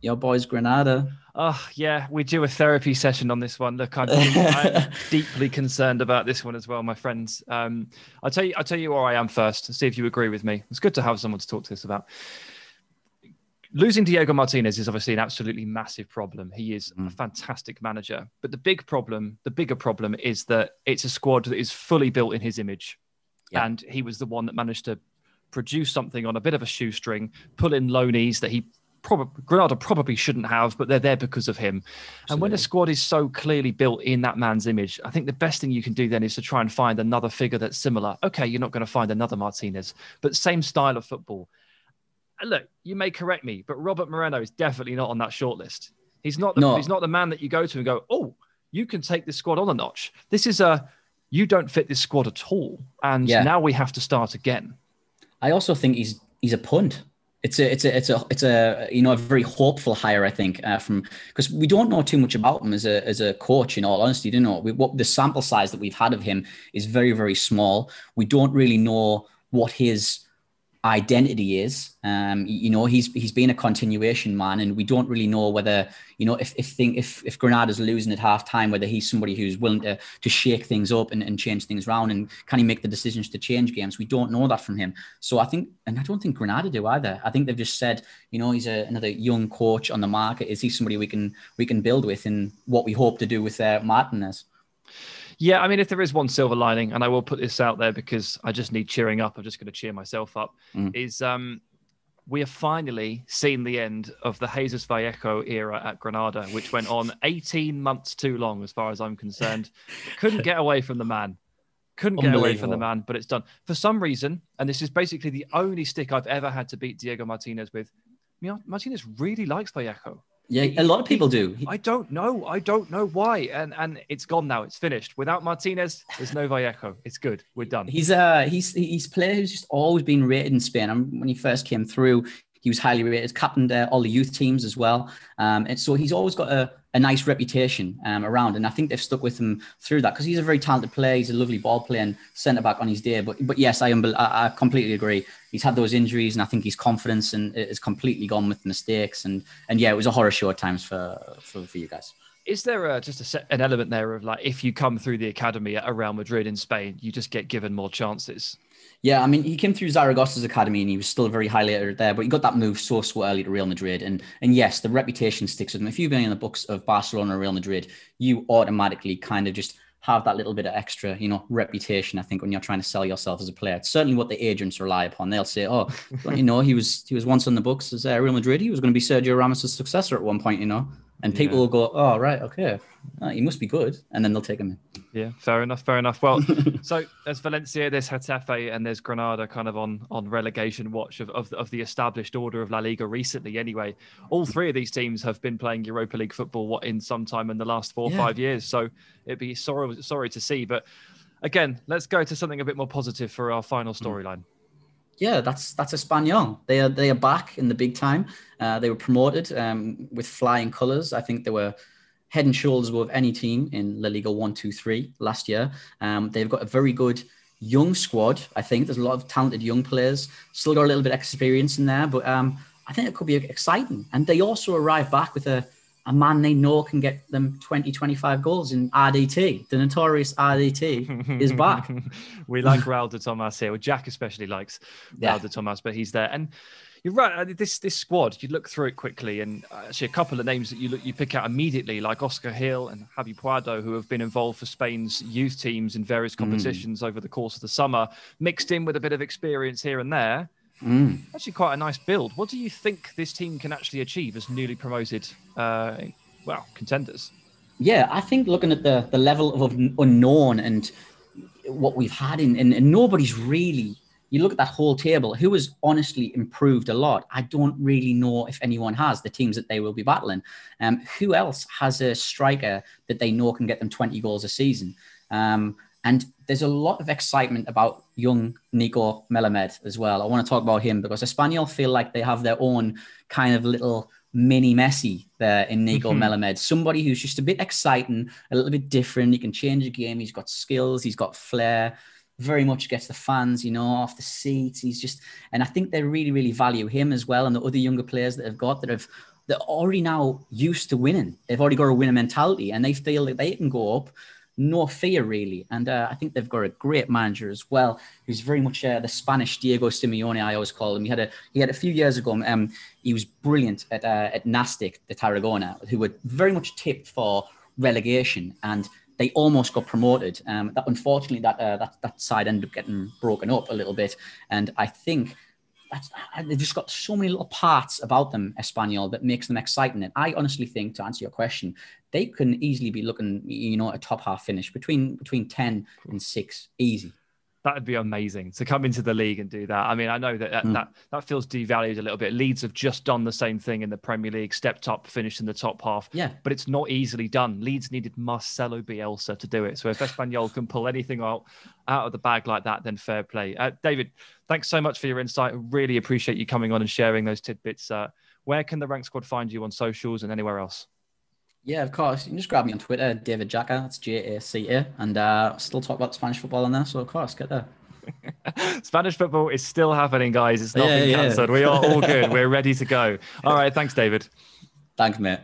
your boys Granada. Oh yeah, we do a therapy session on this one. Look, I'm, I'm deeply concerned about this one as well, my friends. Um, I'll tell you, I'll tell you where I am first. See if you agree with me. It's good to have someone to talk to this about. Losing Diego Martinez is obviously an absolutely massive problem. He is mm. a fantastic manager, but the big problem, the bigger problem, is that it's a squad that is fully built in his image yeah. and he was the one that managed to produce something on a bit of a shoestring, pull in loanies that he probably Granada probably shouldn't have, but they're there because of him. Absolutely. And when a squad is so clearly built in that man's image, I think the best thing you can do then is to try and find another figure that's similar. Okay, you're not going to find another Martinez, but same style of football. And look, you may correct me, but Robert Moreno is definitely not on that shortlist. He's not the, no. he's not the man that you go to and go, oh, you can take this squad on a notch. This is a you don't fit this squad at all, and yeah. now we have to start again. I also think he's he's a punt. It's a it's a it's a it's a you know a very hopeful hire I think uh, from because we don't know too much about him as a as a coach in all honesty. You know we, what the sample size that we've had of him is very very small. We don't really know what his identity is. Um, you know, he's he's been a continuation man, and we don't really know whether you know if if thing, if if Granada's losing at half time, whether he's somebody who's willing to to shake things up and, and change things around, and can he make the decisions to change games? We don't know that from him. So I think, and I don't think Granada do either. I think they've just said, you know, he's a, another young coach on the market. Is he somebody we can we can build with, and what we hope to do with uh, Martinez? Yeah, I mean, if there is one silver lining, and I will put this out there because I just need cheering up. I'm just going to cheer myself up. Mm. Is um, we have finally seen the end of the Jesus Vallejo era at Granada, which went on 18 months too long, as far as I'm concerned. Couldn't get away from the man. Couldn't get away from the man, but it's done. For some reason, and this is basically the only stick I've ever had to beat Diego Martinez with, Martinez really likes Vallejo. Yeah, a lot of people do. I don't know. I don't know why. And and it's gone now. It's finished. Without Martinez, there's no Vallejo. It's good. We're done. He's uh he's he's a player who's just always been rated in Spain. And when he first came through, he was highly rated. Captained uh, all the youth teams as well. Um, and so he's always got a a nice reputation um, around, and I think they've stuck with him through that because he's a very talented player. He's a lovely ball playing centre back on his day. But but yes, I, I, completely agree. He's had those injuries, and I think his confidence and is completely gone with mistakes. And and yeah, it was a horror show at times for for, for you guys. Is there a, just a set, an element there of like if you come through the academy at Real Madrid in Spain, you just get given more chances? Yeah, I mean, he came through Zaragoza's academy and he was still very highly rated there, but he got that move so so early to Real Madrid, and and yes, the reputation sticks with him. If you've been in the books of Barcelona or Real Madrid, you automatically kind of just have that little bit of extra, you know, reputation. I think when you're trying to sell yourself as a player, it's certainly what the agents rely upon. They'll say, "Oh, you know, he was he was once on the books as uh, Real Madrid. He was going to be Sergio Ramos' successor at one point, you know." And people yeah. will go, "Oh, right, okay, oh, he must be good," and then they'll take him in. Yeah, fair enough, fair enough. Well, so there's Valencia, there's Getafe, and there's Granada, kind of on on relegation watch of, of of the established order of La Liga recently. Anyway, all three of these teams have been playing Europa League football what in some time in the last four or five years. So it'd be sorry sorry to see, but again, let's go to something a bit more positive for our final hmm. storyline. Mm yeah, that's that's Espanyol. They are they are back in the big time. Uh, they were promoted um, with flying colours. I think they were head and shoulders above any team in La Liga one, two, three last year. Um, they've got a very good young squad. I think there's a lot of talented young players. Still got a little bit of experience in there, but um, I think it could be exciting. And they also arrive back with a a man they know can get them 20, 25 goals in RDT. The notorious RDT is back. we like Raul de Tomas here. Well, Jack especially likes yeah. Raul de Tomas, but he's there. And you're right. This this squad, you look through it quickly, and actually a couple of names that you look you pick out immediately, like Oscar Gil and Javi Puado, who have been involved for Spain's youth teams in various hmm. competitions mm. over the course of the summer, mixed in with a bit of experience here and there. Mm. Actually, quite a nice build. What do you think this team can actually achieve as newly promoted, uh, well, contenders? Yeah, I think looking at the the level of unknown and what we've had in, and, and nobody's really. You look at that whole table. Who has honestly improved a lot? I don't really know if anyone has the teams that they will be battling. Um, who else has a striker that they know can get them twenty goals a season? Um, and there's a lot of excitement about young Nico Melamed as well. I want to talk about him because Espanyol feel like they have their own kind of little mini Messi there in Nico mm-hmm. Melamed. Somebody who's just a bit exciting, a little bit different. He can change a game. He's got skills. He's got flair. Very much gets the fans, you know, off the seats. He's just, and I think they really, really value him as well, and the other younger players that have got that have they're already now used to winning. They've already got a winner mentality, and they feel that they can go up no fear really. And uh, I think they've got a great manager as well, who's very much uh, the Spanish Diego Simeone. I always call him. He had a he had a few years ago. Um, he was brilliant at uh, at Nastic, the Tarragona, who were very much tipped for relegation, and they almost got promoted. Um, that unfortunately that uh, that that side ended up getting broken up a little bit, and I think they've just got so many little parts about them, Espanyol, that makes them exciting. And I honestly think, to answer your question, they can easily be looking, you know, a top half finish between between ten and six, easy. That would be amazing to come into the league and do that. I mean, I know that that, mm. that that feels devalued a little bit. Leeds have just done the same thing in the Premier League, stepped up, finished in the top half. Yeah, but it's not easily done. Leeds needed Marcelo Bielsa to do it. So if Espanyol can pull anything out out of the bag like that, then fair play. Uh, David, thanks so much for your insight. I really appreciate you coming on and sharing those tidbits. Uh, where can the Rank Squad find you on socials and anywhere else? Yeah, of course. You can just grab me on Twitter, David Jaca. That's J A C A, and uh, still talk about Spanish football on there. So of course, get there. Spanish football is still happening, guys. It's not yeah, been cancelled. Yeah. We are all good. We're ready to go. All right. Thanks, David. Thanks, mate.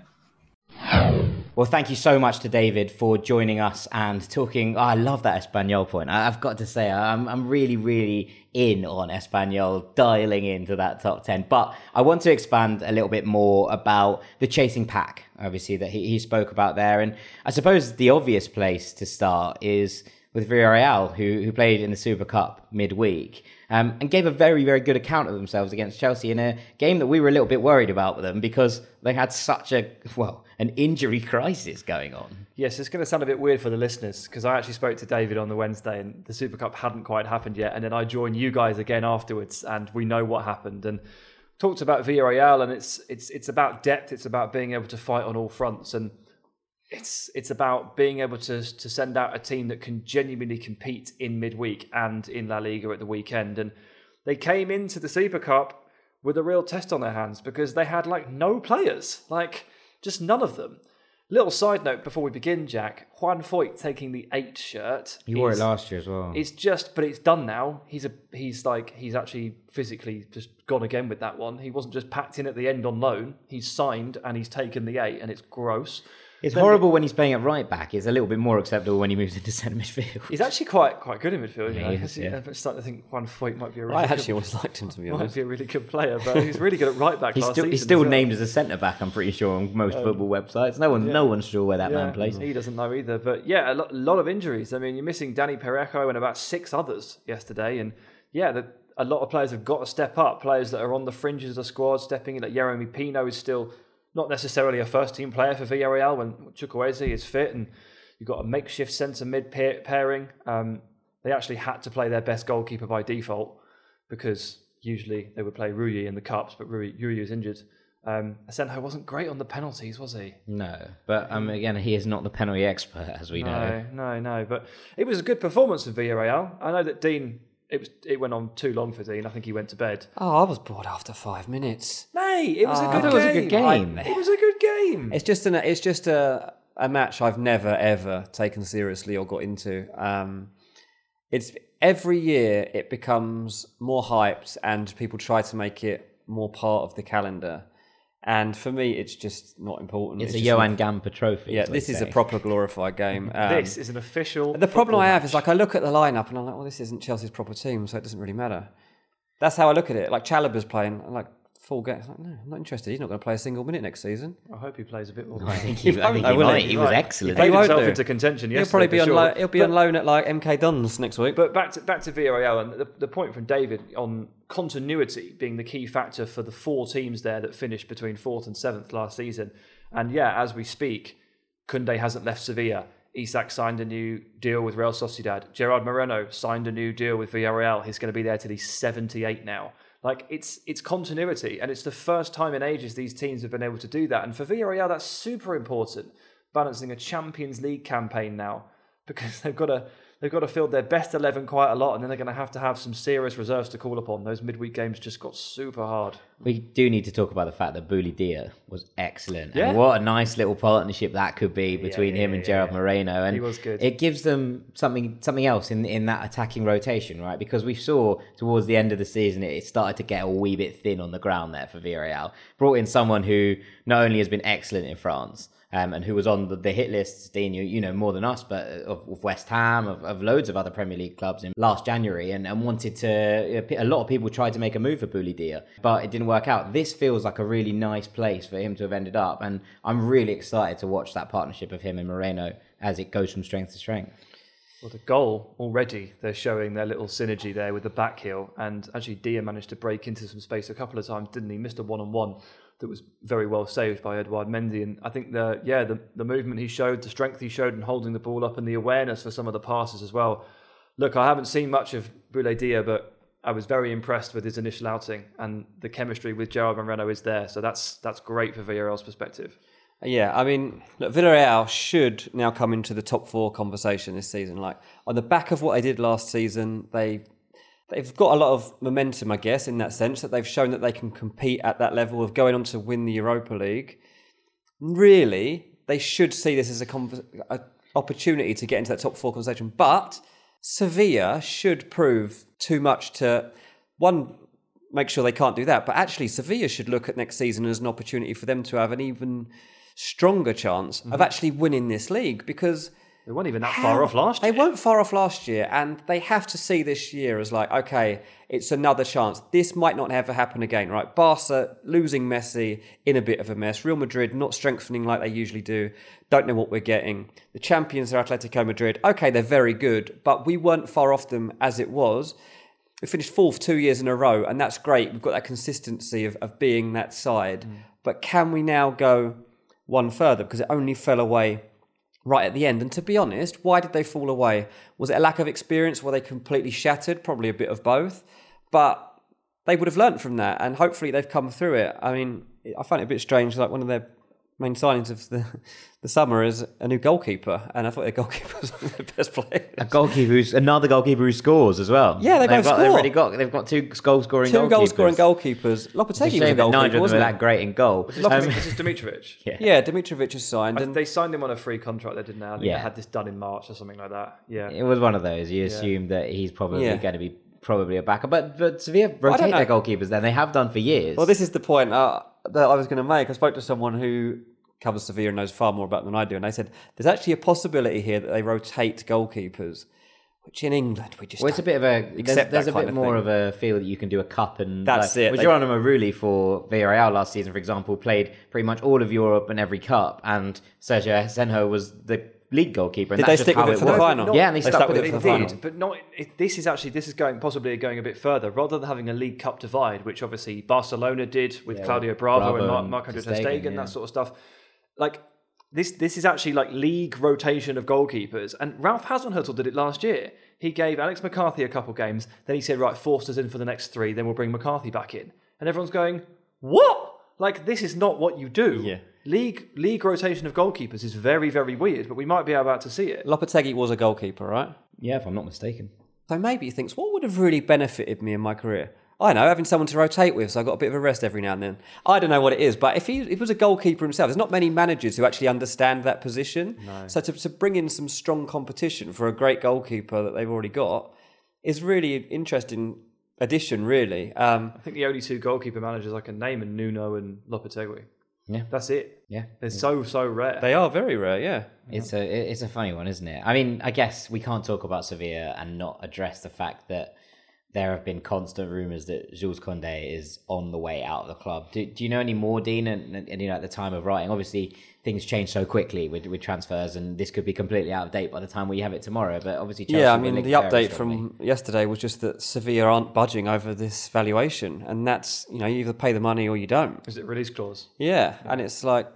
Well, thank you so much to David for joining us and talking. Oh, I love that Espanyol point. I've got to say, I'm, I'm really, really in on Espanyol, dialing into that top 10. But I want to expand a little bit more about the chasing pack, obviously, that he, he spoke about there. And I suppose the obvious place to start is with Villarreal, who, who played in the Super Cup midweek. Um, and gave a very, very good account of themselves against Chelsea in a game that we were a little bit worried about with them because they had such a, well, an injury crisis going on. Yes, it's going to sound a bit weird for the listeners because I actually spoke to David on the Wednesday and the Super Cup hadn't quite happened yet. And then I joined you guys again afterwards and we know what happened. And talked about Villarreal and it's it's it's about depth, it's about being able to fight on all fronts and it's it's about being able to to send out a team that can genuinely compete in midweek and in La Liga at the weekend. And they came into the Super Cup with a real test on their hands because they had like no players. Like just none of them. Little side note before we begin, Jack. Juan Foyth taking the eight shirt. You wore it is- last year as well. It's just, but it's done now. He's a he's like he's actually physically just gone again with that one. He wasn't just packed in at the end on loan. He's signed and he's taken the eight, and it's gross. It's Then- horrible when he's playing at right back. It's a little bit more acceptable when he moves into centre midfield. He's actually quite quite good in midfield. You know, is, yeah. I'm starting to think Juan Foyth might be a really I good, actually always liked him to be might honest. be a really good player, but he's really good at right back. He's still, he's still well. named as a centre back. I'm pretty sure on most um, football websites. No one, no one's sure where that man plays. He doesn't know either. But yeah, a lot, a lot of injuries. I mean, you're missing Danny Parejo and about six others yesterday. And yeah, the, a lot of players have got to step up. Players that are on the fringes of the squad stepping in. Like Jeremy Pino is still not necessarily a first team player for Villarreal when Chukwueze is fit. And you've got a makeshift centre mid pairing. Um, they actually had to play their best goalkeeper by default because usually they would play Rulli in the cups, but Rulli, Rulli is injured. Um, Asenjo wasn't great on the penalties, was he? No, but um, again, he is not the penalty expert, as we know. No, no, no. But it was a good performance of Villarreal. I know that Dean. It was. It went on too long for Dean. I think he went to bed. Oh, I was bored after five minutes. Nay, it was a I good it was a good game. It was a good game. It's just an it's just a a match I've never ever taken seriously or got into. Um, it's every year it becomes more hyped and people try to make it more part of the calendar. And for me, it's just not important. It's, a just Johan not- Gamper trophy. Yeah, as this is a proper glorified game. Um, this is an official. the problem I have match. is like I look at the lineup and I'm like, well, this isn't Chelsea's proper team, so it doesn't really matter. That's how I look at it. Like Chalobah's playing, I'm like full game. Like, no, I'm not interested. He's not going to play a single minute next season. I hope he plays a bit more. I think he, I think though, he will might. he? He was Right. excellent. He played won't himself into contention He'll probably be on sure. lo- he'll be But- on loan at like MK Dons next week. But back to back to Villarreal and the, the point from David on continuity being the key factor for the four teams there that finished between fourth and seventh last season. And yeah, as we speak, Koundé hasn't left Sevilla. Isak signed a new deal with Real Sociedad. Gerard Moreno signed a new deal with Villarreal. He's going to be there till he's 78 now. Like it's it's continuity, and it's the first time in ages these teams have been able to do that. And for Villarreal, that's super important. Balancing a Champions League campaign now because they've got to they've got to field their best eleven quite a lot, and then they're going to have to have some serious reserves to call upon. Those midweek games just got super hard. We do need to talk about the fact that Boulaye Dia was excellent. Yeah. And what a nice little partnership that could be between yeah, him and yeah, Gerard yeah. Moreno. And He was good. It gives them something something else in in that attacking rotation, right? Because we saw towards the end of the season it started to get a wee bit thin on the ground there for Villarreal. Brought in someone who not only has been excellent in France, um, and who was on the, the hit list, Dean, you, you know more than us, but uh, of, of West Ham, of, of loads of other Premier League clubs in last January, and, and wanted to. A lot of people tried to make a move for Boulaye Dia, but it didn't work out. This feels like a really nice place for him to have ended up, and I'm really excited to watch that partnership of him and Moreno as it goes from strength to strength. Well, the goal already, they're showing their little synergy there with the back heel. And actually, Dia managed to break into some space a couple of times, didn't he? Missed a one on one that was very well saved by Edouard Mendy. And I think the yeah, the, the movement he showed, the strength he showed in holding the ball up, and the awareness for some of the passes as well. Look, I haven't seen much of Boulaye Dia, but I was very impressed with his initial outing, and the chemistry with Gerard Moreno is there. So that's that's great for Villarreal's perspective. Uh, yeah, I mean, look, Villarreal should now come into the top four conversation this season. Like on the back of what they did last season, they they've got a lot of momentum, I guess, in that sense that they've shown that they can compete at that level of going on to win the Europa League. Really, they should see this as a, conver- a opportunity to get into that top four conversation. But Sevilla should prove too much to one make sure they can't do that. But actually, Sevilla should look at next season as an opportunity for them to have an even stronger chance of mm-hmm. actually winning this league because They weren't even that far off last they year. weren't far off last year, and they have to see this year as like, okay, it's another chance. This might not ever happen again, right? Barca losing Messi in a bit of a mess. Real Madrid not strengthening like they usually do. Don't know what we're getting. The champions are Atletico Madrid. Okay, they're very good, but we weren't far off them as it was. We finished fourth two years in a row, and that's great. We've got that consistency of, of being that side. Mm. But can we now go one further? Because it only fell away right at the end. And to be honest, why did they fall away? Was it a lack of experience? Were they completely shattered? Probably a bit of both. But they would have learnt from that, and hopefully they've come through it. I mean, I find it a bit strange. Like one of their main signings of the, the summer is a new goalkeeper, and I thought their goalkeeper was the best player. A goalkeeper who's another goalkeeper who scores as well. Yeah, they they've both got, They've already got. They've got two goal scoring. Two goal scoring goalkeepers. It's a Lopetegui was a shame that goalkeeper, neither of them wasn't are that great in goal. This is, Um, this is Dmitrovic. yeah. Yeah, Dmitrovic has signed, and They signed him on a free contract. They did now. I think Yeah. they had this done in March or something like that. Yeah. It was one of those. You assume that he's probably Yeah. going to be probably a backup, but but Sevilla don't rotate their know. goalkeepers. Then they have done for years. Well, this is the point uh, that I was going to make. I spoke to someone who covers Sevilla and knows far more about them than I do, and they said there's actually a possibility here that they rotate goalkeepers, which in England we just Well, it's a bit of a there's, there's a bit of more thing. of a feel that you can do a cup and That's like, it. Well, Geronimo Rulli for Villarreal last season, for example, played pretty much all of Europe and every cup, and Sergio Asenjo was the league goalkeeper. And Did that's they stick with it for the was. final? Yeah, and they, They stuck, stuck with with it it for for the the final. Indeed, but not. It, this is actually this is going possibly going a bit further. Rather than having a League Cup divide, which obviously Barcelona did with Yeah, Claudio Bravo, Bravo and Mark, and Marc Andre Ter Ter Stegen, Stegen, yeah. that sort of stuff. Like this, this is actually like league rotation of goalkeepers. And Ralph Hasenhüttl did it last year. He gave Alex McCarthy a couple games. Then he said, "Right, Forster's in for the next three. Then we'll bring McCarthy back in." And everyone's going, "What? Like this is not what you do." Yeah. League league rotation of goalkeepers is very very weird, but we might be about to see it. Lopetegui was a goalkeeper, right? Yeah, if I'm not mistaken. So maybe he thinks, what would have really benefited me in my career? I know, having someone to rotate with, so I got a bit of a rest every now and then. I don't know what it is, but if he, if he was a goalkeeper himself, there's not many managers who actually understand that position. So to, to bring in some strong competition for a great goalkeeper that they've already got is really an interesting addition, really. Um, I think the only two goalkeeper managers I can name are Nuno and Lopetegui. Yeah. That's it. Yeah, They're so so rare. they are very rare, yeah. It's a it's a funny one, isn't it? I mean, I guess we can't talk about Sevilla and not address the fact that there have been constant rumours that Jules Koundé is on the way out of the club. Do, do you know any more, Dean? And, and, and, you know, at the time of writing, obviously things change so quickly with, with transfers, and this could be completely out of date by the time we have it tomorrow. But obviously, Chelsea yeah, I mean, the update from yesterday was just that Sevilla aren't budging over this valuation, and that's you know you either pay the money or you don't. Is it release clause? Yeah, and it's like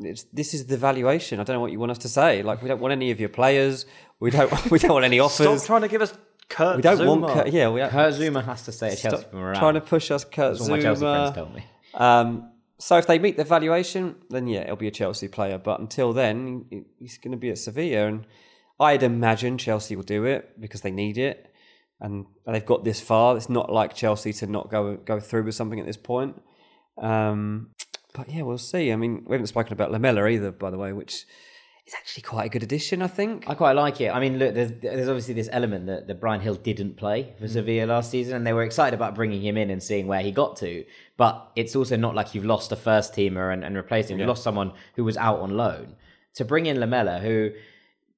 it's this is the valuation. I don't know what you want us to say. Like we don't want any of your players. We don't we don't want any offers. Stop trying to give us Kurt We don't Zouma. want Kurt, yeah. We Kurt Zouma has to stay at Chelsea from around. trying to push us Kurt That's what my Chelsea Zouma. friends told me. Um, so if they meet the valuation, then yeah, it'll be a Chelsea player. But until then, he's going to be at Sevilla, and I'd imagine Chelsea will do it because they need it, and they've got this far. It's not like Chelsea to not go go through with something at this point. Um, but yeah, we'll see. I mean, we haven't spoken about Lamela either, by the way, which is actually quite a good addition, I think. I quite like it. I mean, look, there's, there's obviously this element that, that Bryan Gil didn't play Mm. for Sevilla last season, and they were excited about bringing him in and seeing where he got to. But it's also not like you've lost a first teamer and, and replaced him. You lost someone who was out on loan. To bring in Lamela, who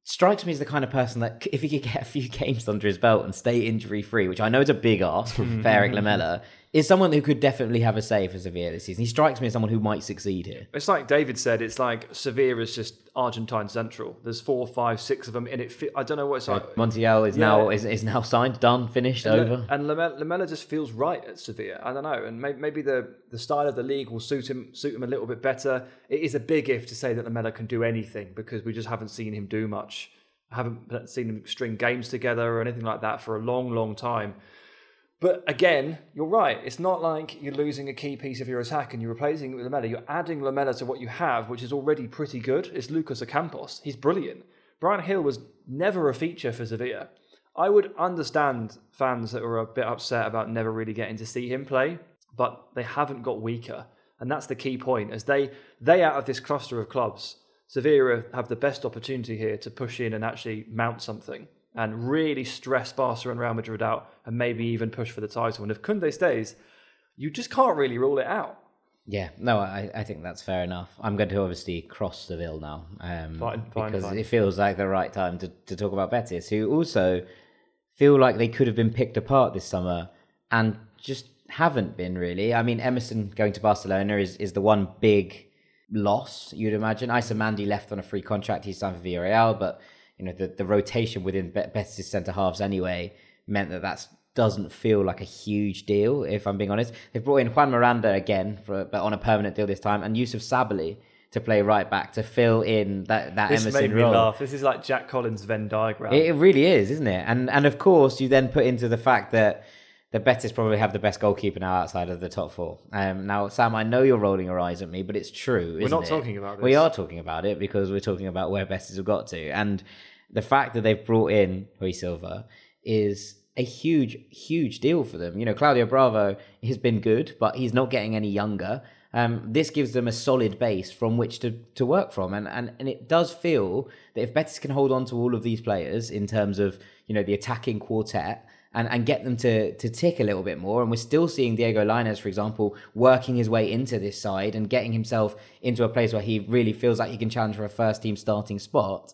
strikes me as the kind of person that if he could get a few games under his belt and stay injury free, which I know is a big ask for Erik Lamela, is someone who could definitely have a say for Sevilla this season. He strikes me as someone who might succeed here. It's like David said. It's like Sevilla is just Argentine Central. There's four, five, six of them in it. Fi- I don't know what it's like. Montiel is Yeah. now is, is now signed, done, finished, over. And Lamela, Lamela just feels right at Sevilla. I don't know, and may, maybe the, the style of the league will suit him suit him a little bit better. It is a big if to say that Lamela can do anything because we just haven't seen him do much. I haven't seen him string games together or anything like that for a long, long time. But again, you're right. It's not like you're losing a key piece of your attack and you're replacing it with Lamela. You're adding Lamela to what you have, which is already pretty good. It's Lucas Ocampos. He's brilliant. Bryan Gil was never a feature for Sevilla. I would understand fans that were a bit upset about never really getting to see him play, but they haven't got weaker. And that's the key point. As they they out of this cluster of clubs, Sevilla have the best opportunity here to push in and actually mount something and really stress Barca and Real Madrid out and maybe even push for the title. And if Koundé stays, you just can't really rule it out. Yeah, no, I, I think that's fair enough. I'm going to obviously cross Seville now um, Fine, fine, because fine. it feels like the right time to, to talk about Betis, who also feel like they could have been picked apart this summer and just haven't been really. I mean, Emerson going to Barcelona is, is the one big loss you'd imagine. Aïssa Mandi left on a free contract; he's signed for Villarreal, but you know the, the rotation within Be- Betis' centre halves anyway meant that that doesn't feel like a huge deal. If I'm being honest, they've brought in Juan Miranda again for but on a permanent deal this time, and Youssouf Sabaly to play right back to fill in that that This Emerson made me role. laugh. This is like Jack Collins' Venn diagram. It, it really is, isn't it? And and of course, you then put into the fact that that Betis probably have the best goalkeeper now outside of the top four. Um, now, Sam, I know you're rolling your eyes at me, but it's true. We're isn't it? talking about We are talking about it because we're talking about where Betis have got to, and the fact that they've brought in Rui Silva is a huge, huge deal for them. You know, Claudio Bravo has been good, but he's not getting any younger. Um, this gives them a solid base from which to, to work from, and, and and it does feel that if Betis can hold on to all of these players in terms of you know the attacking quartet and, and get them to to tick a little bit more. And we're still seeing Diego Lainez, for example, working his way into this side and getting himself into a place where he really feels like he can challenge for a first team starting spot.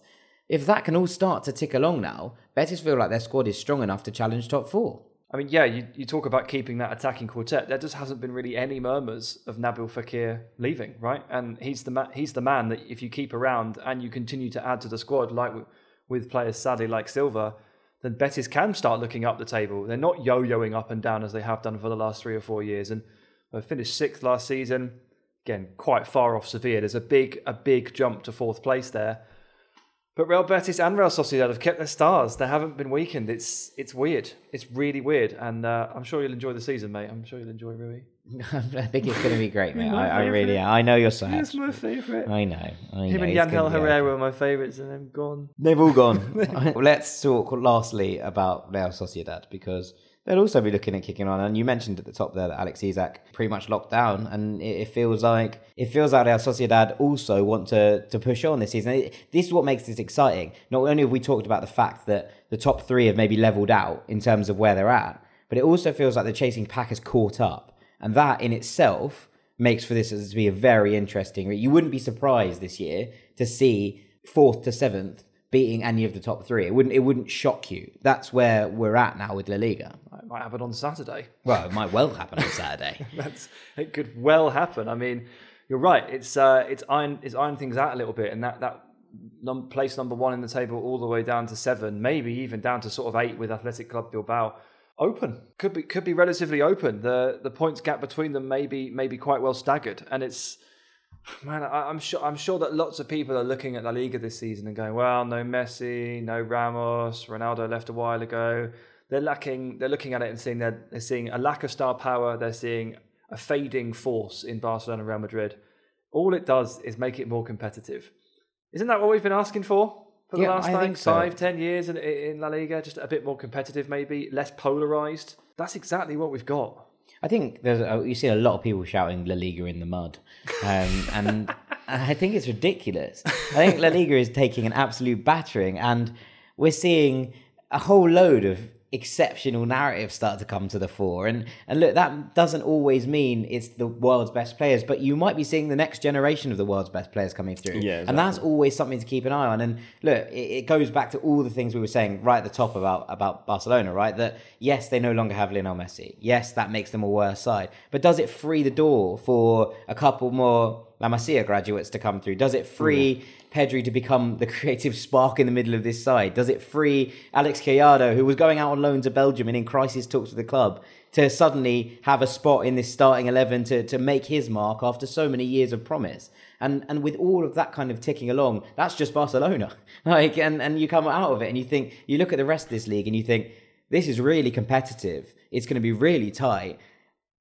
If that can all start to tick along now, Betis feel like their squad is strong enough to challenge top four. I mean, yeah, you, you talk about keeping that attacking quartet. There just hasn't been really any murmurs of Nabil Fekir leaving, right? And he's the ma- he's the man that if you keep around and you continue to add to the squad, like with, with players sadly like Silva, then Betis can start looking up the table. They're not yo-yoing up and down as they have done for the last three or four years. And they finished sixth last season. Again, quite far off Sevilla. There's a big a big jump to fourth place there. But Real Betis and Real Sociedad have kept their stars. They haven't been weakened. It's it's weird. It's really weird. And uh, I'm sure you'll enjoy the season, mate. I'm sure you'll enjoy Rui. I think it's going to be great, mate. I, I really am. I know you're sad. He's my favourite. I know. I know. Him and It's Yangel Herrera were my favourites, and they're gone. They've all gone. Let's talk lastly about Real Sociedad because they'll also be looking at kicking on. And you mentioned at the top there that Alex Isak pretty much locked down, and it, it feels like it feels like Real Sociedad also want to to push on this season. This is what makes this exciting. Not only have we talked about the fact that the top three have maybe leveled out in terms of where they're at, but it also feels like the chasing pack has caught up, and that in itself makes for this to be a very interesting. You wouldn't be surprised this year to see fourth to seventh beating any of the top three. It wouldn't. It wouldn't shock you. That's where we're at now with La Liga. It might happen on Saturday. Well, it might well happen on Saturday. That's it could well happen. I mean, you're right. It's uh, it's iron it's iron things out a little bit, and that that num- place number one in the table all the way down to seven, maybe even down to sort of eight with Athletic Club Bilbao. Open could be could be relatively open. The the points gap between them may be may be quite well staggered, and it's man. I, I'm sure I'm sure that lots of people are looking at La Liga this season and going, well, no Messi, no Ramos, Ronaldo left a while ago. They're lacking. They're looking at it and seeing they're, they're seeing a lack of star power. They're seeing a fading force in Barcelona and Real Madrid. All it does is make it more competitive. Isn't that what we've been asking for for the Yeah, last I like so. five, ten years in, in La Liga? Just a bit more competitive, maybe less polarized. That's exactly what we've got. I think there's a, you see a lot of people shouting La Liga in the mud, um, and I think it's ridiculous. I think La Liga is taking an absolute battering, and we're seeing a whole load of exceptional narratives start to come to the fore. And and look, that doesn't always mean it's the world's best players, but you might be seeing the next generation of the world's best players coming through. Yeah, and that's always something to keep an eye on. And look, it, it goes back to all the things we were saying right at the top about about Barcelona, right? That yes, they no longer have Lionel Messi. Yes, that makes them a worse side. But does it free the door for a couple more La Masia graduates to come through? Does it oh, free Pedri to become the creative spark in the middle of this side? Does it free Alex Collado, who was going out on loan to Belgium and in crisis talks with the club, to suddenly have a spot in this starting 11 to, to make his mark after so many years of promise? And and with all of that kind of ticking along, that's just Barcelona. Like, and, and you come out of it and you think, you look at the rest of this league and you think, this is really competitive. It's going to be really tight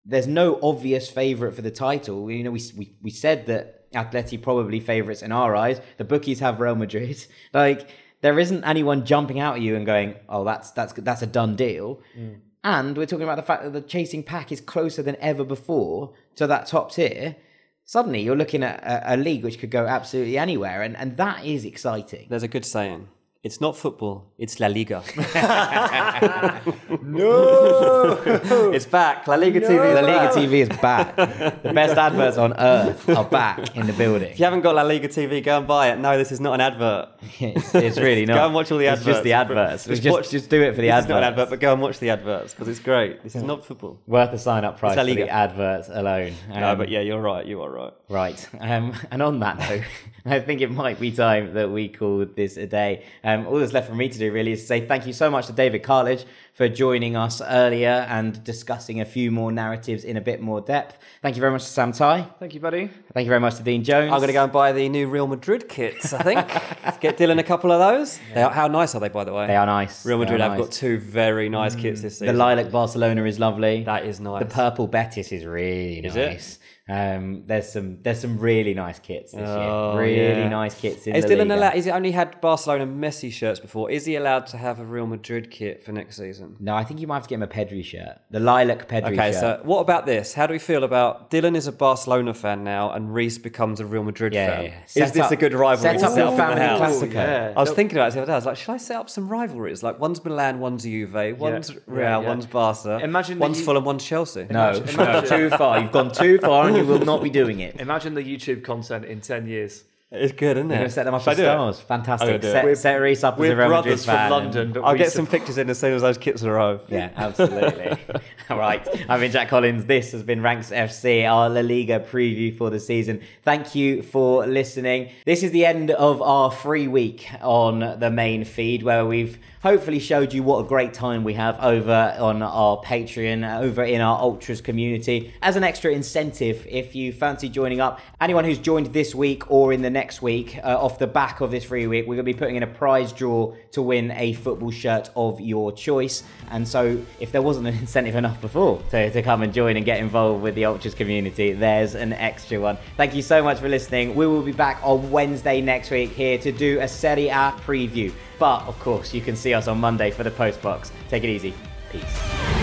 there's no obvious favourite for the title. You know, we, we we said that Atleti probably favourites in our eyes. The bookies have Real Madrid. Like there isn't anyone jumping out at you and going, "Oh, that's that's that's a done deal." Mm. And we're talking about the fact that the chasing pack is closer than ever before to that top tier. Suddenly, you're looking at a, a league which could go absolutely anywhere, and, and that is exciting. There's a good saying. It's not football, it's La Liga. No, it's back. La Liga TV. the is Liga back. TV is back. the best adverts on earth are back in the building. If you haven't got La Liga TV, go and buy it. No, this is not an advert. It's, it's really not. Go and watch all the It's adverts. just the adverts. Just Just, watch- just do it for the this adverts. is not an advert, but go and watch the adverts because it's great. This is not football. Worth a sign-up price La for the Liga. adverts alone. no, Um, but yeah, you're right. You are right. Right. Um, and on that note, I think it might be time that we call this a day. Um, Um, all that's left for me to do really is to say thank you so much to David Cartlidge for joining us earlier and discussing a few more narratives in a bit more depth. Thank you very much to Sam Tighe. Thank you, buddy. Thank you very much to Dean Jones. I'm going to go and buy the new Real Madrid kits, I think. Get Dylan a couple of those. They are, how nice are they, by the way? They are nice. Real Madrid are have nice. got two very nice kits this season. The lilac Barcelona is lovely. That is nice. The purple Betis is really Is it? Nice. Um, there's some there's some really nice kits this Oh, year. Really yeah. nice kits in Is the Dylan Liga. allowed? Is he only had Barcelona Messi shirts before? Is he allowed to have a Real Madrid kit for next season? No, I think you might have to get him a Pedri shirt. The lilac Pedri Okay, shirt. so what about this? How do we feel about Dylan is a Barcelona fan now, and Reese becomes a Real Madrid Yeah, fan? yeah, yeah. Is Set this up- a good rivalry? set up set your in family house? classico. yeah. I was thinking about it the other day. I was like, should I set up some rivalries? Like one's Milan, one's Juve, one's Yeah, Real, yeah. one's Barca. Imagine one's you- Fulham, one's Chelsea. no, no, too far. You've gone too far, and you will not be doing it. Imagine the YouTube content in 10 years. it's good, isn't it? You're going to set them up Should I as do it? stars. I'm Fantastic. gonna do it. Set, We're- set Reese up as We're a Real Madrid brothers fan. from and- London, but I'll we get some pictures in as soon as those kits arrive. Yeah, absolutely. All right. I've been Jack Collins. This has been Ranks FC, our La Liga preview for the season. Thank you for listening. This is the end of our free week on the main feed where we've hopefully showed you what a great time we have over on our Patreon, uh, over in our Ultras community. As an extra incentive, if you fancy joining up, anyone who's joined this week or in the next week, uh, off the back of this free week, we're going to be putting in a prize draw to win a football shirt of your choice. And so, if there wasn't an incentive enough before to, to come and join and get involved with the Ultras community, there's an extra one. Thank you so much for listening. We will be back on Wednesday next week here to do a Serie A preview. But of course, you can see us on Monday for the post box. Take it easy. Peace.